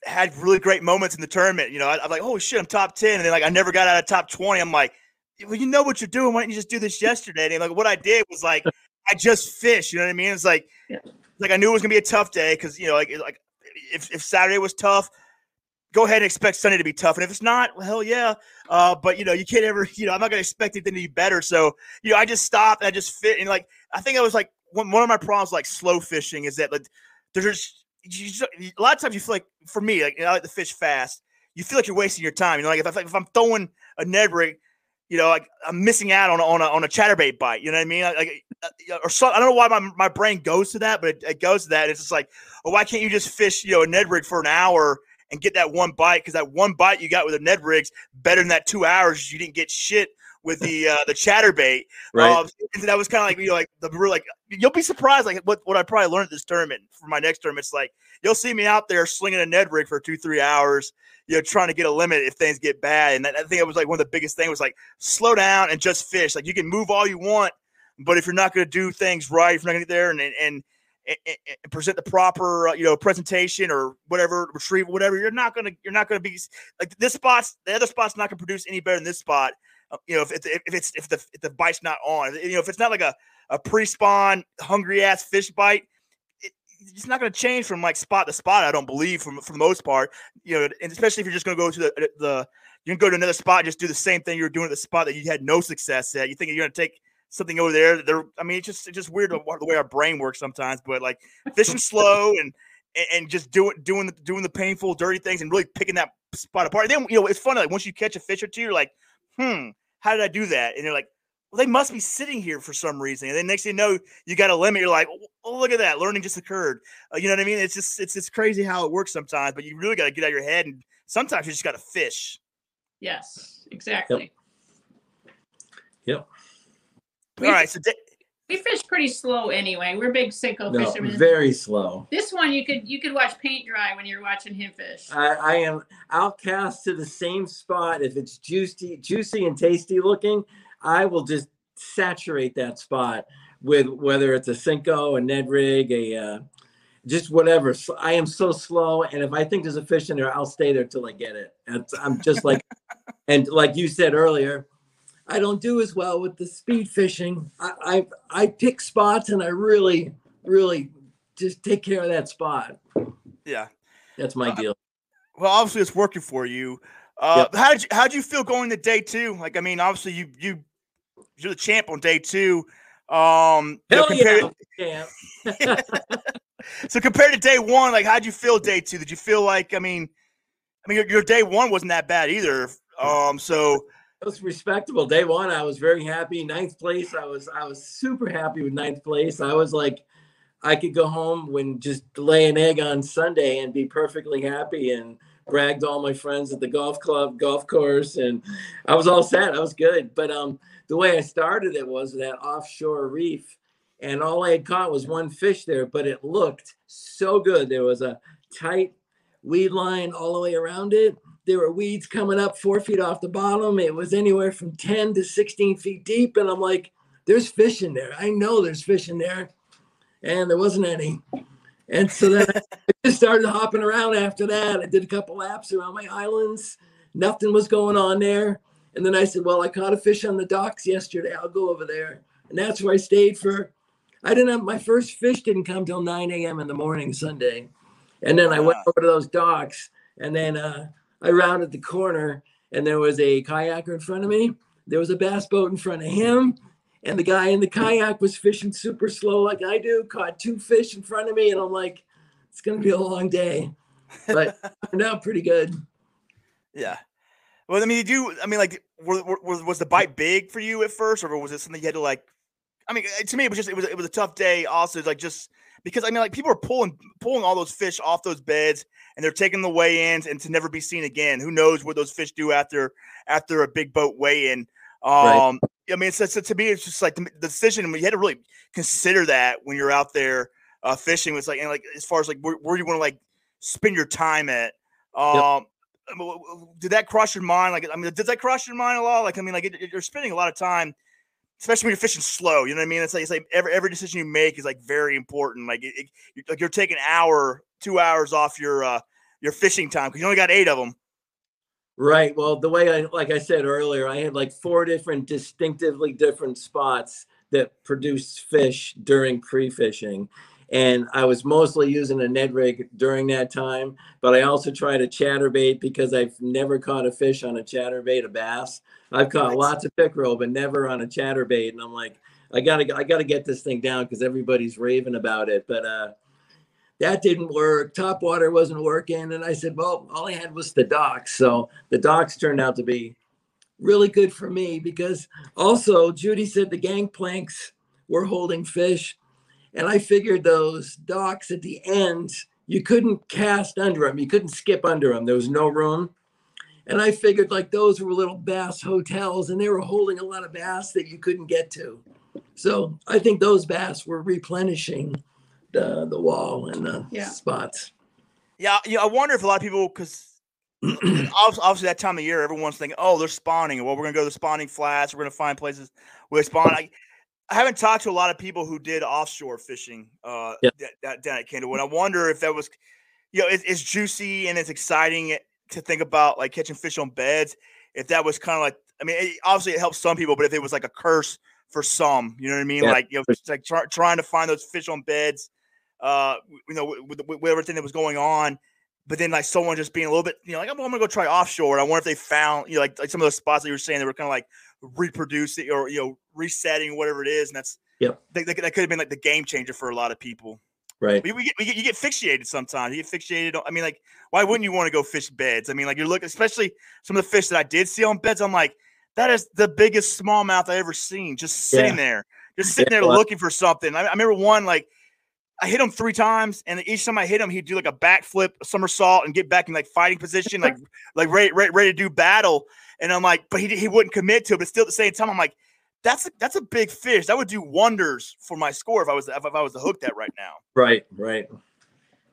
[SPEAKER 1] had really great moments in the tournament. You know, I, am like, oh shit, I'm top ten, and then like I never got out of top twenty. I'm like, well, you know what you're doing. Why didn't you just do this yesterday? And like what I did was like I just fished. You know what I mean? It's like yeah. like I knew it was gonna be a tough day because you know like like if if Saturday was tough. Go ahead and expect Sunday to be tough, and if it's not, well, hell yeah. Uh, but you know, you can't ever, [LAUGHS] you know, I'm not gonna expect anything to be better. So, you know, I just stopped and I just fit, and like I think I was like one, one of my problems like slow fishing is that like there's just you just, a lot of times you feel like for me, like you know, I like to fish fast. You feel like you're wasting your time. You know, like if, I, if I'm throwing a Ned rig, you know, like I'm missing out on a, on a, on a chatterbait bite. You know what I mean? Like, uh, or so, I don't know why my, my brain goes to that, but it, it goes to that. It's just like, oh, why can't you just fish, you know, a Ned rig for an hour and get that one bite? Because that one bite you got with a Ned rig's better than that two hours you didn't get shit with the uh, the chatterbait. Right. Um, that was kind of like you know, like the real like you'll be surprised like what, what I probably learned at this tournament for my next tournament. It's like you'll see me out there slinging a Ned rig for two three hours, you know, trying to get a limit if things get bad. And I think it was like one of the biggest things was like slow down and just fish. Like you can move all you want, but if you're not going to do things right, if you're not going to get there and and and, and present the proper, uh, you know, presentation or whatever, retrieve whatever. You're not gonna, you're not gonna be like this spot's the other spot's not gonna produce any better than this spot. Uh, you know, if, if, if it's if the if the bite's not on, you know, if it's not like a a pre-spawn hungry ass fish bite, it, it's not going to change from like spot to spot. I don't believe from for the most part. You know, and especially if you're just going to go to the the you can go to another spot and just do the same thing you're doing at the spot that you had no success at. You think you're going to take something over there. There, I mean, it's just it's just weird the way our brain works sometimes. But like fishing slow and and just doing doing the doing the painful, dirty things and really picking that spot apart. And then you know it's funny. Like once you catch a fish or two, you're like, hmm, how did I do that? And you're like, well, they must be sitting here for some reason. And then next thing you know, you got a limit. You're like, oh, look at that, learning just occurred. Uh, you know what I mean? It's just it's it's crazy how it works sometimes. But you really got to get out of your head, and sometimes you just got to fish.
[SPEAKER 3] Yes, exactly.
[SPEAKER 2] Yep.
[SPEAKER 1] yep. All right, so.
[SPEAKER 3] We fish pretty slow anyway. We're big Senko no, fishermen.
[SPEAKER 2] Very slow.
[SPEAKER 3] This one you could you could watch paint dry when you're watching him fish.
[SPEAKER 2] I, I am. I'll cast to the same spot if it's juicy, juicy and tasty looking. I will just saturate that spot with whether it's a Senko, a Ned rig, a uh, just whatever. So I am so slow, and if I think there's a fish in there, I'll stay there till I get it. I'm just like, [LAUGHS] and like you said earlier, I don't do as well with the speed fishing. I, I I pick spots and I really, really just take care of that spot.
[SPEAKER 1] Yeah,
[SPEAKER 2] that's my uh, deal.
[SPEAKER 1] Well, obviously it's working for you. Uh, yep. How did you how did you feel going to day two? Like, I mean, obviously you you you're the champ on day two. Um,
[SPEAKER 2] Hell you know, yeah,
[SPEAKER 1] to, [LAUGHS] so compared to day one, like, how'd you feel day two? Did you feel like, I mean, I mean, your, your day one wasn't that bad either. Um, so
[SPEAKER 2] was respectable. Day one, I was very happy. Ninth place, I was I was super happy with ninth place. I was like, I could go home when just lay an egg on Sunday and be perfectly happy and bragged all my friends at the golf club, golf course, and I was all set. I was good. But um, the way I started it was that offshore reef, and all I had caught was one fish there, but it looked so good. There was a tight weed line all the way around it there were weeds coming up four feet off the bottom. It was anywhere from 10 to 16 feet deep. And I'm like, there's fish in there. I know there's fish in there. And there wasn't any. And so then I [LAUGHS] just started hopping around after that. I did a couple laps around my islands. Nothing was going on there. And then I said, Well, I caught a fish on the docks yesterday. I'll go over there. And that's where I stayed for. I didn't have my first fish didn't come till 9 a.m. in the morning Sunday. And then I went over to those docks and then uh, I rounded the corner and there was a kayaker in front of me. there was a bass boat in front of him, and the guy in the kayak was fishing super slow like I do. Caught two fish in front of me, and I'm like, it's gonna be a long day, but [LAUGHS] turned out pretty good.
[SPEAKER 1] Yeah. Well, I mean, did you? I mean, like, were, were, was the bite big for you at first, or was it something you had to like? I mean, to me, it was just it was it was a tough day. Also, like just because I mean, like people are pulling pulling all those fish off those beds, and they're taking the weigh-ins and to never be seen again. Who knows what those fish do after after a big boat weigh-in? Um, right. I mean, so, so, to me, it's just like the, decision. You had to really consider that when you're out there uh, fishing. Was like and like as far as like where, where you want to like spend your time at. Um, yep. Did that cross your mind? Like, I mean, did that cross your mind a lot? Like, I mean, like it, it, you're spending a lot of time especially when you're fishing slow. You know what I mean? It's like it's like every every decision you make is like very important. Like it, it, like you're taking an hour, two hours off your uh your fishing time because you only got eight of them.
[SPEAKER 2] Right. Well, the way I like I said earlier, I had like four different distinctively different spots that produce fish during pre-fishing. And I was mostly using a Ned rig during that time, but I also tried a chatterbait because I've never caught a fish on a chatterbait, a bass. I've caught lots of pickerel, but never on a chatterbait. And I'm like, I gotta, I gotta get this thing down because everybody's raving about it. But uh, that didn't work. Top water wasn't working, and I said, well, all I had was the docks. So the docks turned out to be really good for me because also Judy said the gangplanks were holding fish, and I figured those docks at the end you couldn't cast under them, you couldn't skip under them. There was no room. And I figured like those were little bass hotels and they were holding a lot of bass that you couldn't get to. So I think those bass were replenishing the, the wall and the yeah. spots.
[SPEAKER 1] Yeah, yeah. I wonder if a lot of people, because [CLEARS THROAT] obviously that time of year, everyone's thinking, oh, they're spawning. Well, we're going to go to the spawning flats. We're going to find places where they spawn. I, I haven't talked to a lot of people who did offshore fishing uh, yeah. down at Candlewood. I wonder if that was, you know, it's, it's juicy and it's exciting to think about like catching fish on beds. If that was kind of like, I mean, it, obviously it helps some people, but if it was like a curse for some, you know what I mean? Yeah. Like, you know, it's like try, trying to find those fish on beds, uh, you know, with, with, with, everything that was going on. But then like someone just being a little bit, you know, like I'm, I'm gonna go try offshore. I wonder if they found, you know, like, like some of those spots that you were saying they were kind of like reproducing or you know resetting whatever it is, and that's
[SPEAKER 2] yeah,
[SPEAKER 1] that, that could have been like the game changer for a lot of people.
[SPEAKER 2] Right.
[SPEAKER 1] We, we, get, we get, you get fixated sometimes. You get fixated. I mean, like, why wouldn't you want to go fish beds? I mean, like, you're looking, especially some of the fish that I did see on beds. I'm like, that is the biggest smallmouth I ever seen, just sitting yeah. there, just sitting yeah, there looking for something. I, I, remember one like I hit him three times, and each time I hit him, he'd do like a backflip, a somersault, and get back in like fighting position, like [LAUGHS] like ready, ready, ready to do battle. And I'm like, but he he wouldn't commit to it. But still, at the same time, I'm like, that's a, that's a big fish. That would do wonders for my score if I was if I was to hook that right now.
[SPEAKER 2] Right, right.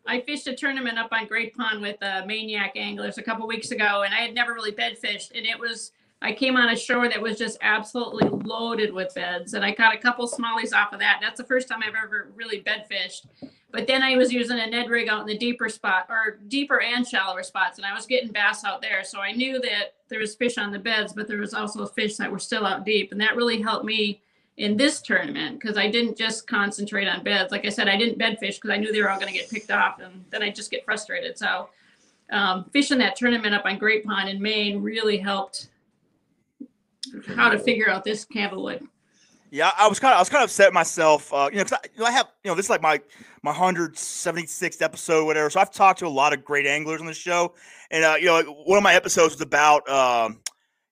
[SPEAKER 3] I fished a tournament up on Great Pond with uh, Maniac Anglers a couple weeks ago, and I had never really bed fished, and it was I came on a shore that was just absolutely loaded with beds, and I caught a couple smallies off of that. That's the first time I've ever really bed fished. But then I was using a Ned rig out in the deeper spot, or deeper and shallower spots, and I was getting bass out there. So I knew that there was fish on the beds, but there was also fish that were still out deep, and that really helped me in this tournament because I didn't just concentrate on beds. Like I said, I didn't bed fish because I knew they were all going to get picked off, and then I just get frustrated. So um, fishing that tournament up on Great Pond in Maine really helped how to figure out this candlewood.
[SPEAKER 1] Yeah, I was kind of I was kind of upset myself. Uh, you know, I, you know, I have you know this is like my my hundred seventy sixth episode, whatever. So I've talked to a lot of great anglers on the show, and uh, you know, one of my episodes was about um,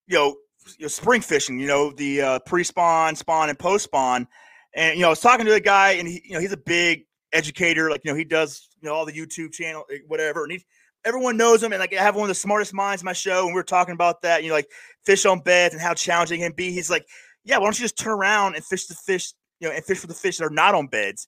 [SPEAKER 1] you know, you know spring fishing. You know, the uh, pre spawn, spawn, and post spawn. And you know, I was talking to a guy, and he you know he's a big educator. Like you know, he does you know all the YouTube channel, eh, whatever, and he everyone knows him, and like I have one of the smartest minds in my show, and we were talking about that. You know, like fish on beds and how challenging it can be. He's like, yeah, why don't you just turn around and fish the fish, you know, and fish for the fish that are not on beds.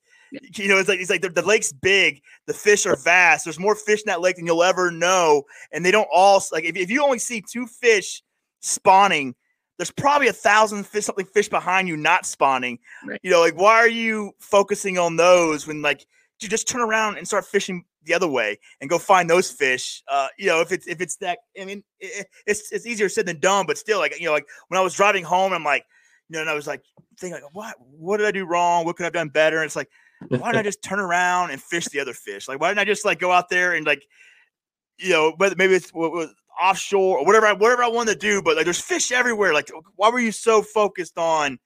[SPEAKER 1] You know, it's like he's like the, the, lake's big, the fish are vast. There's more fish in that lake than you'll ever know, and they don't all like if, if you only see two fish spawning. There's probably a thousand fish, something fish behind you not spawning. Right. You know, like why are you focusing on those when like you just turn around and start fishing the other way and go find those fish. Uh, you know, if it's if it's that, I mean, it, it's it's easier said than done, but still, like you know, like when I was driving home, I'm like, you know, and I was like thinking, like, what what did I do wrong? What could I have done better? And it's like, why didn't I just turn around and fish the other fish? Like, why didn't I just like go out there and like, you know, but maybe it's what was offshore or whatever I whatever I wanted to do, but like there's fish everywhere. Like why were you so focused on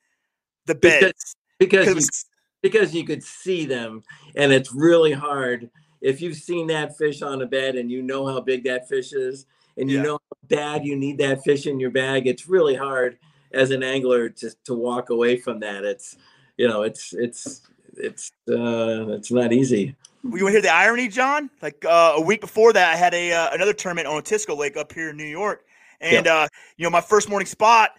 [SPEAKER 1] the beds?
[SPEAKER 2] Because because you, because you could see them, and it's really hard if you've seen that fish on a bed and you know how big that fish is, and you yeah. know how bad you need that fish in your bag. It's really hard as an angler to to walk away from that. It's you know it's it's it's uh it's not easy.
[SPEAKER 1] You want to hear the irony, Jon? Like uh, a week before that, I had a uh, another tournament on Otisco Lake up here in New York, and yeah. uh, you know my first morning spot,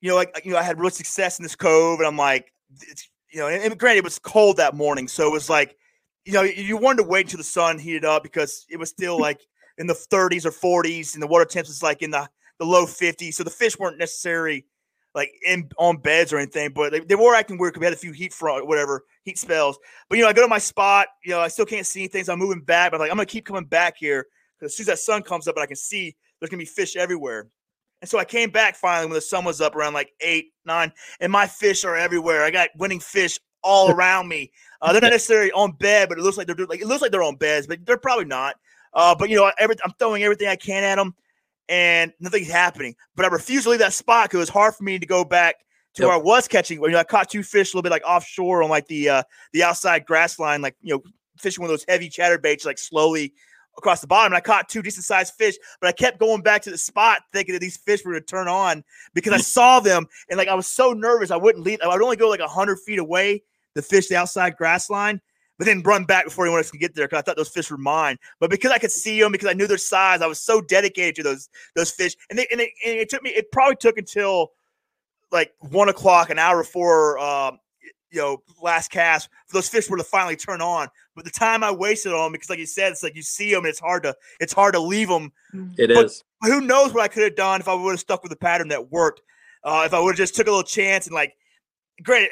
[SPEAKER 1] you know like you know I had real success in this cove, and I'm like, it's, you know, and, and granted it was cold that morning, so it was like, you know, you wanted to wait until the sun heated up because it was still [LAUGHS] like in the 30s or 40s, and the water temps was like in the the low 50s, so the fish weren't necessarily like in on beds or anything, but they, they were acting weird because we had a few heat front, whatever heat spells. But you know, I go to my spot, you know, I still can't see anything, so I'm moving back. But I'm like, I'm gonna keep coming back here because as soon as that sun comes up and I can see, there's gonna be fish everywhere. And so I came back finally when the sun was up around like eight, nine, and my fish are everywhere. I got winning fish all around me. Uh, they're not [LAUGHS] necessarily on bed, but it looks like they're like it looks like they're on beds, but they're probably not. Uh, but you know, every, I'm throwing everything I can at them and nothing's happening. But I refuse to leave that spot because it was hard for me to go back to yep. where I was catching. You know, I caught two fish a little bit like offshore on like the uh, the outside grass line, like you know, fishing one of those heavy chatterbaits, like slowly across the bottom. And I caught two decent sized fish, but I kept going back to the spot thinking that these fish were going to turn on because I saw them and like I was so nervous I wouldn't leave. I would only go like hundred feet away to fish the outside grass line but then run back before anyone else could get there because I thought those fish were mine. But because I could see them, because I knew their size, I was so dedicated to those those fish. And, they, and, it, and it took me. It probably took until like one o'clock, an hour before um, you know last cast for those fish were to finally turn on. But the time I wasted on them, because like you said, it's like you see them, and it's hard to it's hard to leave them.
[SPEAKER 2] It
[SPEAKER 1] but,
[SPEAKER 2] is.
[SPEAKER 1] But who knows what I could have done if I would have stuck with the pattern that worked. Uh, if I would have just took a little chance and like, great,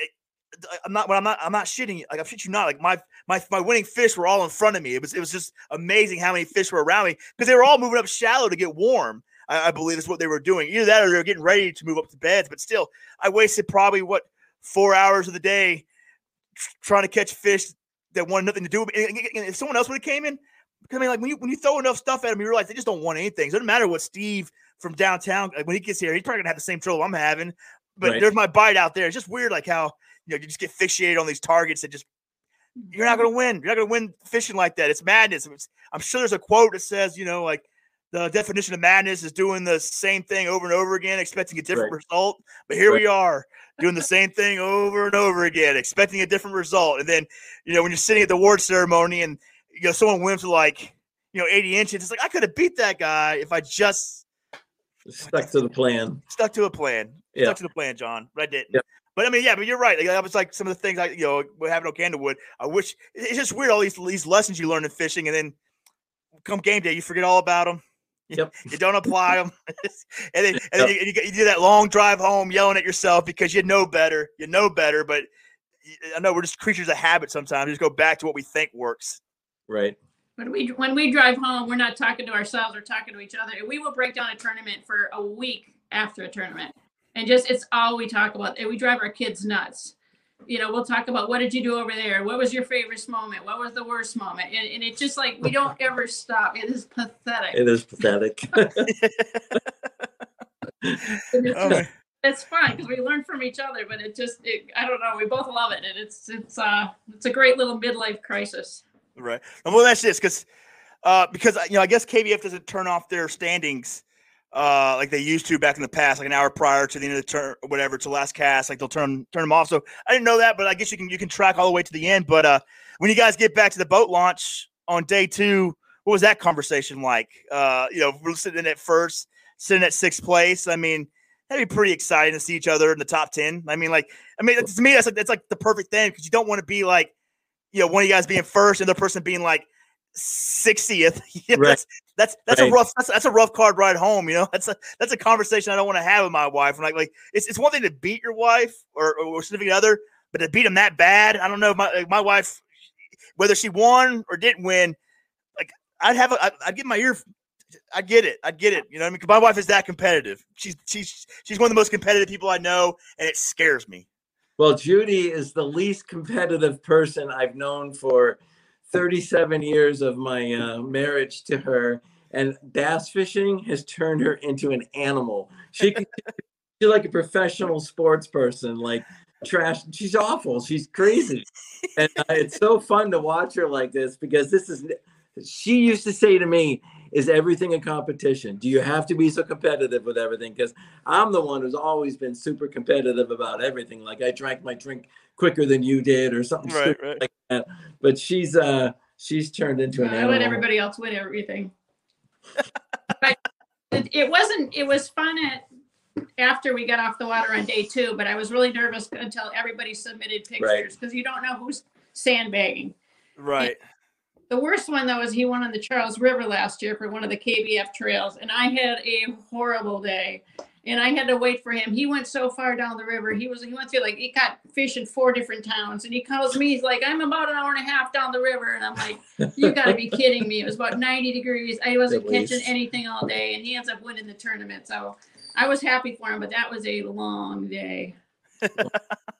[SPEAKER 1] Uh, I'm not. I'm not. I'm not shitting. Like I'm shit you not. Like my my my winning fish were all in front of me. It was it was just amazing how many fish were around me because they were all moving up shallow to get warm. I, I, believe is what they were doing. Either that or they were getting ready to move up to beds. But still, I wasted probably what four hours of the day trying to catch fish that wanted nothing to do. with And, and if someone else would have came in, I mean, like when you when you throw enough stuff at them, you realize they just don't want anything. it doesn't matter what Steve from downtown like when he gets here, he's probably gonna have the same trouble I'm having. But right. there's my bite out there. It's just weird, like how you know you just get fixated on these targets that just you're not going to win. You're not going to win fishing like that. It's madness. It's, I'm sure there's a quote that says, you know, like the definition of madness is doing the same thing over and over again, expecting a different right. result. But here right. we are doing the same thing over and over again, expecting a different result. And then, you know, when you're sitting at the award ceremony and you know someone wins with like, you know, 80 inches, it's like I could have beat that guy if I just
[SPEAKER 2] stuck to the plan.
[SPEAKER 1] Stuck to a plan. Yeah. Stuck to the plan, Jon. But I didn't. Yeah. But I mean, yeah, but you're right. Like, that was like some of the things I, you know, what happened on Candlewood. I wish it's just weird all these these lessons you learn in fishing, and then come game day, you forget all about them. [LAUGHS]
[SPEAKER 2] Yep.
[SPEAKER 1] you don't apply them, [LAUGHS] and then, and then you, you, you, do that long drive home, yelling at yourself because you know better. You know better, but I know we're just creatures of habit. Sometimes we just go back to what we think works.
[SPEAKER 2] Right.
[SPEAKER 3] When we when we drive home, we're not talking to ourselves; we're talking to each other. and We will break down a tournament for a week after a tournament and just it's all we talk about and we drive our kids nuts. You know we'll talk about what did you do over there? What was your favorite moment? What was the worst moment? And, and it's just like we don't [LAUGHS] ever stop. It is pathetic.
[SPEAKER 2] It is pathetic. [LAUGHS] [LAUGHS]
[SPEAKER 3] It's, oh it's fun because we learn from each other but it just it, i don't know we both love it and it's it's uh it's a great little midlife crisis.
[SPEAKER 1] Right. And well that's this because uh because you know i guess KBF doesn't turn off their standings uh, like they used to back in the past, like an hour prior to the end of the turn, whatever, to last cast. Like they'll turn turn them off. So I didn't know that, but I guess you can you can track all the way to the end. But uh, when you guys get back to the boat launch on day two, what was that conversation like? Uh, you know, we're sitting at first, sitting at sixth place. I mean, that'd be pretty exciting to see each other in the top ten. I mean, like, I mean, to me, that's like that's like the perfect thing because you don't want to be like, you know, one of you guys being first and the person being like 60th. [LAUGHS] right. That's that's, right. a rough that's, that's a rough card ride home, you know. [LAUGHS] That's a that's a conversation I don't want to have with my wife. I'm like like it's, it's one thing to beat your wife or, or significant other, but to beat them that bad, I don't know. My my wife, whether she won or didn't win, like I'd have a, I'd, I'd get my ear. I get it. I get it. You know, I mean, my wife is that competitive. She's she's she's one of the most competitive people I know, and it scares me.
[SPEAKER 2] Well, Judy is the least competitive person I've known for 37 years of my uh, marriage to her and bass fishing has turned her into an animal. She [LAUGHS] she's like a professional sports person, like trash. She's awful. She's crazy, and uh, it's so fun to watch her like this because this is. She used to say to me, "Is everything a competition? Do you have to be so competitive with everything?" Because I'm the one who's always been super competitive about everything. Like I drank my drink quicker than you did, or something
[SPEAKER 1] Right, right.
[SPEAKER 2] like that. But she's uh she's turned into an
[SPEAKER 3] I
[SPEAKER 2] animal.
[SPEAKER 3] let everybody else win everything. [LAUGHS] but it, it wasn't. It was fun at after we got off the water on day two, but I was really nervous until everybody submitted pictures because you don't know who's sandbagging.
[SPEAKER 1] Right.
[SPEAKER 3] The worst one though is he went on the Charles River last year for one of the KBF trails, and I had a horrible day. And I had to wait for him. He went so far down the river. He was he went through like he caught fish in four different towns. And he calls me, he's like, I'm about an hour and a half down the river. And I'm like, You [LAUGHS] gotta be kidding me. It was about 90 degrees. I wasn't
[SPEAKER 2] At
[SPEAKER 3] catching
[SPEAKER 2] least.
[SPEAKER 3] anything all day. And he ends up winning the tournament. So I was happy for him, but that was a long day. [LAUGHS]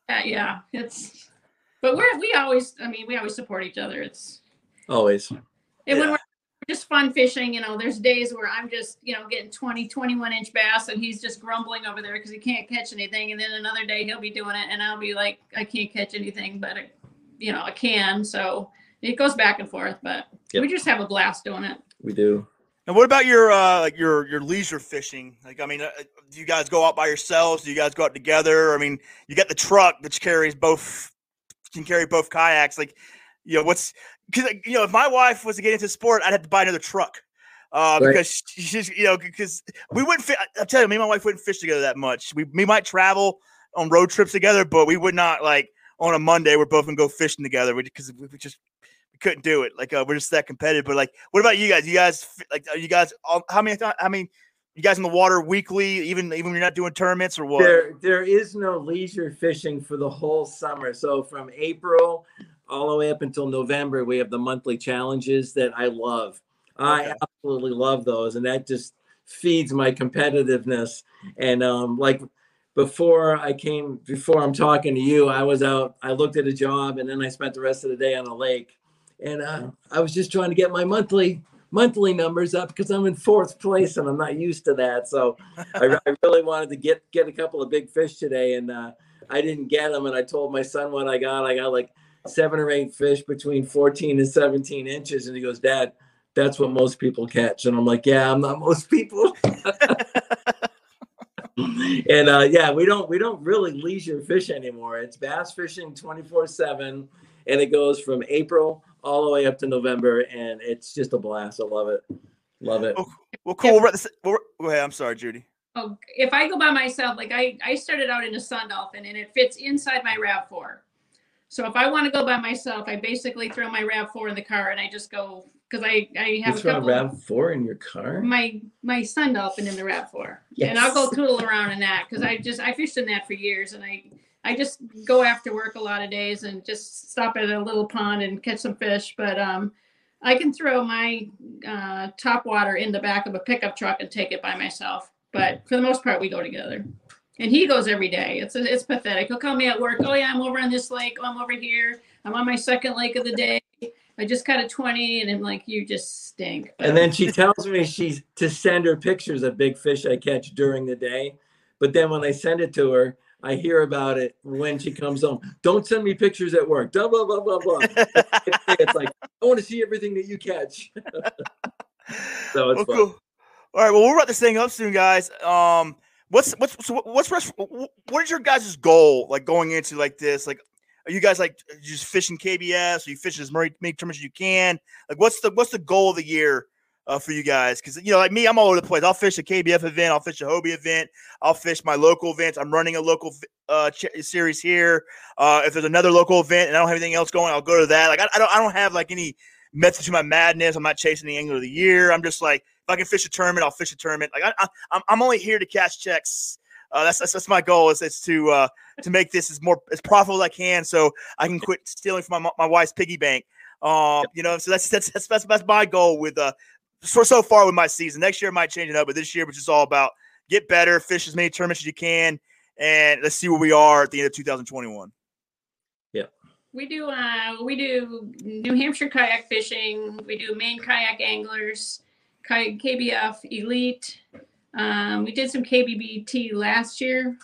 [SPEAKER 3] Uh, yeah, it's but we're we always I mean, we always support each other. It's
[SPEAKER 2] Always.
[SPEAKER 3] and
[SPEAKER 1] Yeah.
[SPEAKER 3] when we're just fun fishing, you know, there's days where I'm just, you know, getting 20, 21 inch bass and he's just grumbling over there because he can't catch anything. And then another day he'll be doing it and I'll be like, I can't catch anything, but, I, you know, I can. So it goes back and forth, but
[SPEAKER 2] Yep.
[SPEAKER 3] we just have a blast doing it.
[SPEAKER 2] We do.
[SPEAKER 1] And what about your uh like your your leisure fishing? Like I mean, uh, do you guys go out by yourselves? Do you guys go out together? I mean, you got the truck that carries both can carry both kayaks. Like, you know, what's because you know if my wife was to get into sport, I'd have to buy another truck. Uh,
[SPEAKER 2] Right.
[SPEAKER 1] because she's you know because we wouldn't fit. I'm telling you, me and my wife wouldn't fish together that much. We we might travel on road trips together, but we would not like on a Monday we're both gonna go fishing together because we, we just we couldn't do it. Like uh, we're just that competitive. But like, what about you guys? You guys like are you guys all, how many times? I mean, you guys in the water weekly, even even when you're not doing tournaments or what?
[SPEAKER 2] There there is no leisure fishing for the whole summer. So from April all the way up until November, we have the monthly challenges that I love. I absolutely love those, and that just feeds my competitiveness. And um, like before I came, before I'm talking to you, I was out. I looked at a job, and then I spent the rest of the day on a lake. And uh, I was just trying to get my monthly monthly numbers up because I'm in fourth place and I'm not used to that. So I, [LAUGHS] I really wanted to get get a couple of big fish today, and uh, I didn't get them. And I told my son what I got. I got like seven or eight fish between 14 and 17 inches, and he goes, "Dad, that's what most people catch." And I'm like, "Yeah, I'm not most people." [LAUGHS] and uh, yeah, we don't we don't really leisure fish anymore. It's bass fishing 24 seven, and it goes from April all the way up to November, and it's just a blast. I love it, love it.
[SPEAKER 1] Oh, well, cool. We're at the, we're, go ahead. I'm sorry, Judy.
[SPEAKER 3] Oh, if I go by myself, like I, I started out in a Sun Dolphin and it fits inside my RAV4. So if I want to go by myself, I basically throw my RAV4 in the car and I just go because I, I have
[SPEAKER 2] You
[SPEAKER 3] a
[SPEAKER 2] throw a
[SPEAKER 3] couple
[SPEAKER 2] RAV4 in your car?
[SPEAKER 3] my my Sun Dolphin in the RAV4. And I'll go
[SPEAKER 2] Yes.
[SPEAKER 3] toodle around in that because I just I fished in that for years and I I just go after work a lot of days and just stop at a little pond and catch some fish. But um I can throw my uh, top water in the back of a pickup truck and take it by myself. But for the most part, we go together. And he goes every day. It's it's pathetic. He'll call me at work. Oh yeah, I'm over on this lake. Oh, I'm over here. I'm on my second lake of the day. I just caught a 20, and I'm like, you just stink. But
[SPEAKER 2] And then she tells me she's to send her pictures of big fish I catch during the day. But then when I send it to her, I hear about it when she comes home. Don't send me pictures at work. Blah blah blah blah blah. [LAUGHS] it's like I want to see everything that you catch. [LAUGHS] so it's
[SPEAKER 1] well,
[SPEAKER 2] fun.
[SPEAKER 1] cool. All right. Well, we'll wrap this thing up soon, guys. Um, what's what's so what's rest- what is your guys' goal like going into like this? Like, are you guys like just fishing KBF? Are you fishing as many many tournaments as you can? Like, what's the what's the goal of the year uh, for you guys? Because you know, like me, I'm all over the place. I'll fish a KBF event. I'll fish a Hobie event. I'll fish my local events. I'm running a local uh, ch- series here. Uh, if there's another local event and I don't have anything else going, I'll go to that. Like, I, I don't I don't have like any method to my madness. I'm not chasing the angler of the year. I'm just like, if I can fish a tournament, I'll fish a tournament. Like I, I, I'm, I'm only here to cash checks. Uh, that's, that's that's my goal is, is to uh, to make this as more as profitable as I can, so I can quit stealing from my my wife's piggy bank. Um, you know, so that's that's that's that's, that's my goal with uh so so far with my season. Next year might change it up, but this year it's just all about get better, fish as many tournaments as you can, and let's see where we are at the end of 2021.
[SPEAKER 3] we do uh we do New Hampshire kayak fishing. We do Maine kayak anglers, KBF Elite. Um, we did some KBBT last year.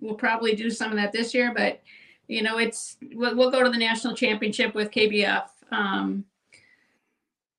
[SPEAKER 3] We'll probably do some of that this year, but you know, it's we'll, we'll go to the national championship with KBF. Um,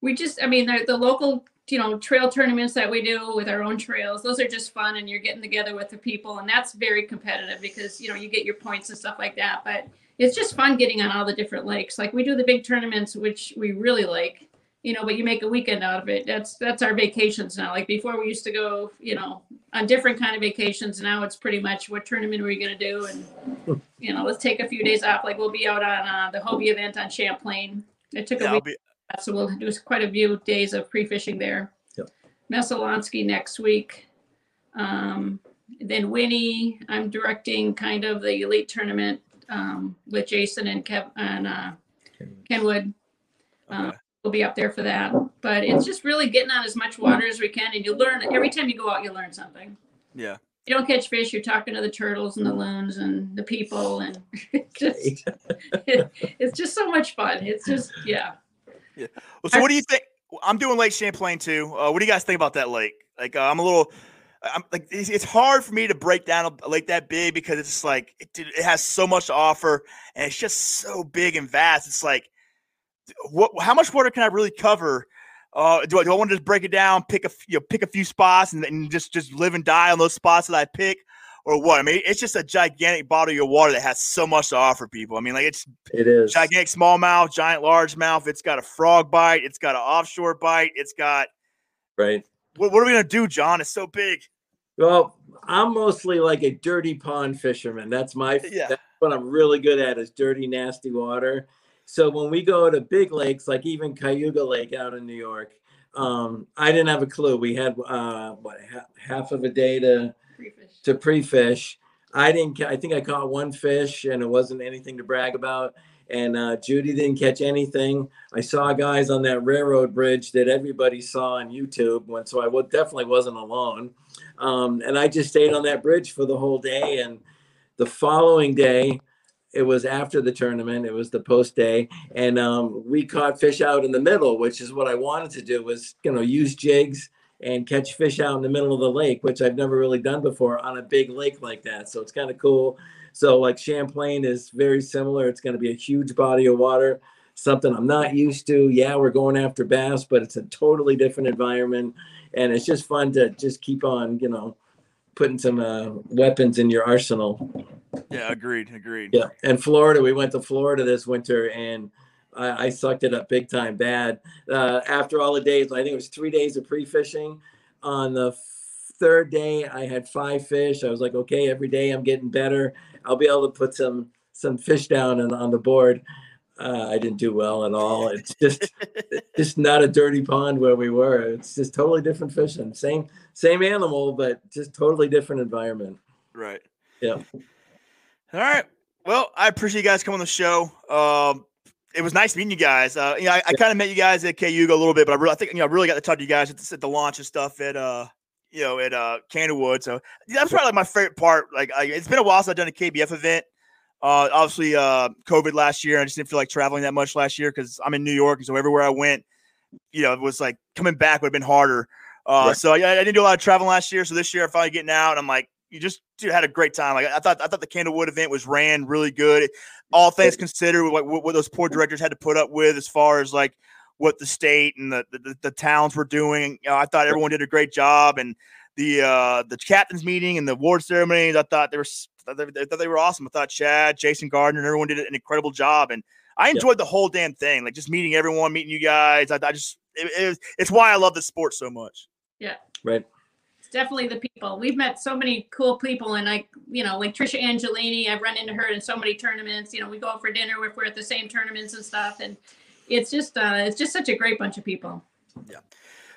[SPEAKER 3] we just, I mean, the, the local, you know, trail tournaments that we do with our own trails, those are just fun, and you're getting together with the people, and that's very competitive because you know you get your points and stuff like that. But it's just fun getting on all the different lakes. Like we do the big tournaments, which we really like you know, but you make a weekend out of it. That's that's our vacations now. Like before, we used to go, you know, on different kind of vacations. Now it's pretty much what tournament are we going to do, and you know, let's take a few days off. Like we'll be out on uh, the Hobie event on Champlain. It took a
[SPEAKER 1] Yeah,
[SPEAKER 3] week,
[SPEAKER 1] be,
[SPEAKER 3] so we'll do quite a few days of pre-fishing there.
[SPEAKER 2] Yep.
[SPEAKER 3] Messalonskee next week. Um, then Winnie, I'm directing kind of the elite tournament um, with Jason and Kev and uh, Kenwood Um, we'll be up there for that. But it's just really getting on as much water as we can, and you learn every time you go out, you learn something.
[SPEAKER 1] Yeah.
[SPEAKER 3] You don't catch fish, you're talking to the turtles and the loons and the people, and [LAUGHS] it's just, [LAUGHS] it's just so much fun. It's just yeah.
[SPEAKER 1] Well, so what do you think? I'm doing Lake Champlain too. Uh, what do you guys think about that lake? Like, uh, I'm a little, I'm like, it's, it's hard for me to break down a lake that big because it's just like it, it has so much to offer, and it's just so big and vast. It's like, what? How much water can I really cover? Uh, do I, do I want to just break it down, pick a you know, pick a few spots, and, and just just live and die on those spots that I pick, or what? I mean, it's just a gigantic body of water that has so much to offer people. I mean, like it's
[SPEAKER 2] It is.
[SPEAKER 1] gigantic smallmouth, giant largemouth. It's got a frog bite. It's got an offshore bite. It's got
[SPEAKER 2] Right.
[SPEAKER 1] what, what are we gonna do, Jon? It's so big.
[SPEAKER 2] Well, I'm mostly like a dirty pond fisherman. That's my [LAUGHS]
[SPEAKER 1] Yeah.
[SPEAKER 2] that's what I'm really good at is dirty, nasty water. So when we go to big lakes, like even Cayuga Lake out in New York, um, I didn't have a clue. We had uh, what ha- half of a day to
[SPEAKER 3] Pre-fish.
[SPEAKER 2] to pre-fish. I didn't. I think I caught one fish, and it wasn't anything to brag about. And uh, Judy didn't catch anything. I saw guys on that railroad bridge that everybody saw on YouTube, and so I definitely wasn't alone. Um, and I just stayed on that bridge for the whole day. And the following day, it was after the tournament. It was the post day, and um, we caught fish out in the middle, which is what I wanted to do. Was you know use jigs and catch fish out in the middle of the lake, which I've never really done before on a big lake like that. So it's kind of cool. So like Champlain is very similar. It's going to be a huge body of water, something I'm not used to. Yeah, we're going after bass, but it's a totally different environment, and it's just fun to just keep on, you know, putting some uh, weapons in your arsenal.
[SPEAKER 1] Yeah, agreed, agreed.
[SPEAKER 2] Yeah, and Florida, we went to Florida this winter, and I, I sucked it up big time bad. Uh, after all the days, I think it was three days of pre-fishing. On the third day, I had five fish. I was like, okay, every day I'm getting better. I'll be able to put some some fish down and on the board. Uh, I didn't do well at all. It's just just not a dirty pond where we were. It's just totally different fishing. Same same animal, but just totally different environment.
[SPEAKER 1] Right.
[SPEAKER 2] Yeah.
[SPEAKER 1] All right. Well, I appreciate you guys coming on the show. Um, it was nice meeting you guys. Uh, you know, I, I kind of met you guys at Cayuga a little bit, but I, really, I think you know, I really got to talk to you guys at the, at the launch and stuff at uh, you know, at uh, Candlewood. So that's probably like my favorite part. Like, I, it's been a while since I've done a KBF event. Uh, obviously, uh, COVID last year. I just didn't feel like traveling that much last year because I'm in New York, and so everywhere I went, you know, it was like coming back would have been harder. Uh,
[SPEAKER 2] Right.
[SPEAKER 1] so I, I didn't do a lot of traveling last year. So this year, I'm finally getting out. And I'm like, you just dude, had a great time. Like I thought, I thought the Candlewood event was ran really good. All things considered, what, what those poor directors had to put up with as far as like what the state and the the, the towns were doing. You know, I thought everyone did a great job, and the uh the captains meeting and the award ceremonies. I thought they were s- I thought they, I thought they were awesome. I thought Chad, Jason Gardner, and everyone did an incredible job, and I
[SPEAKER 2] Yeah.
[SPEAKER 1] enjoyed the whole damn thing. Like just meeting everyone, meeting you guys. I, I just it, it it's why I love the sport so much. Yeah.
[SPEAKER 2] Right.
[SPEAKER 3] It's definitely the people. We've met so many cool people, and like you know, like Trisha Angelini. I've run into her in so many tournaments. You know, we go out for dinner if we're at the same tournaments and stuff, and it's just uh, it's just such a great bunch of people. Yeah.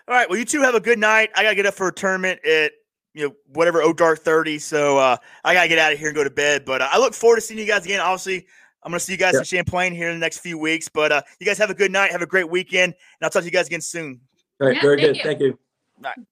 [SPEAKER 1] All right. Well, you two have a good night. I gotta get up for a tournament at you know whatever oh dark thirty. So uh, I gotta get out of here and go to bed. But uh, I look forward to seeing you guys again. Obviously, I'm gonna see you guys
[SPEAKER 2] Yeah.
[SPEAKER 1] in Champlain here in the next few weeks. But uh, you guys have a good night. Have a great weekend, and I'll talk to you guys again soon.
[SPEAKER 2] All right.
[SPEAKER 3] Yeah,
[SPEAKER 2] very
[SPEAKER 3] thank
[SPEAKER 2] good.
[SPEAKER 3] you.
[SPEAKER 2] Thank you.
[SPEAKER 1] All right.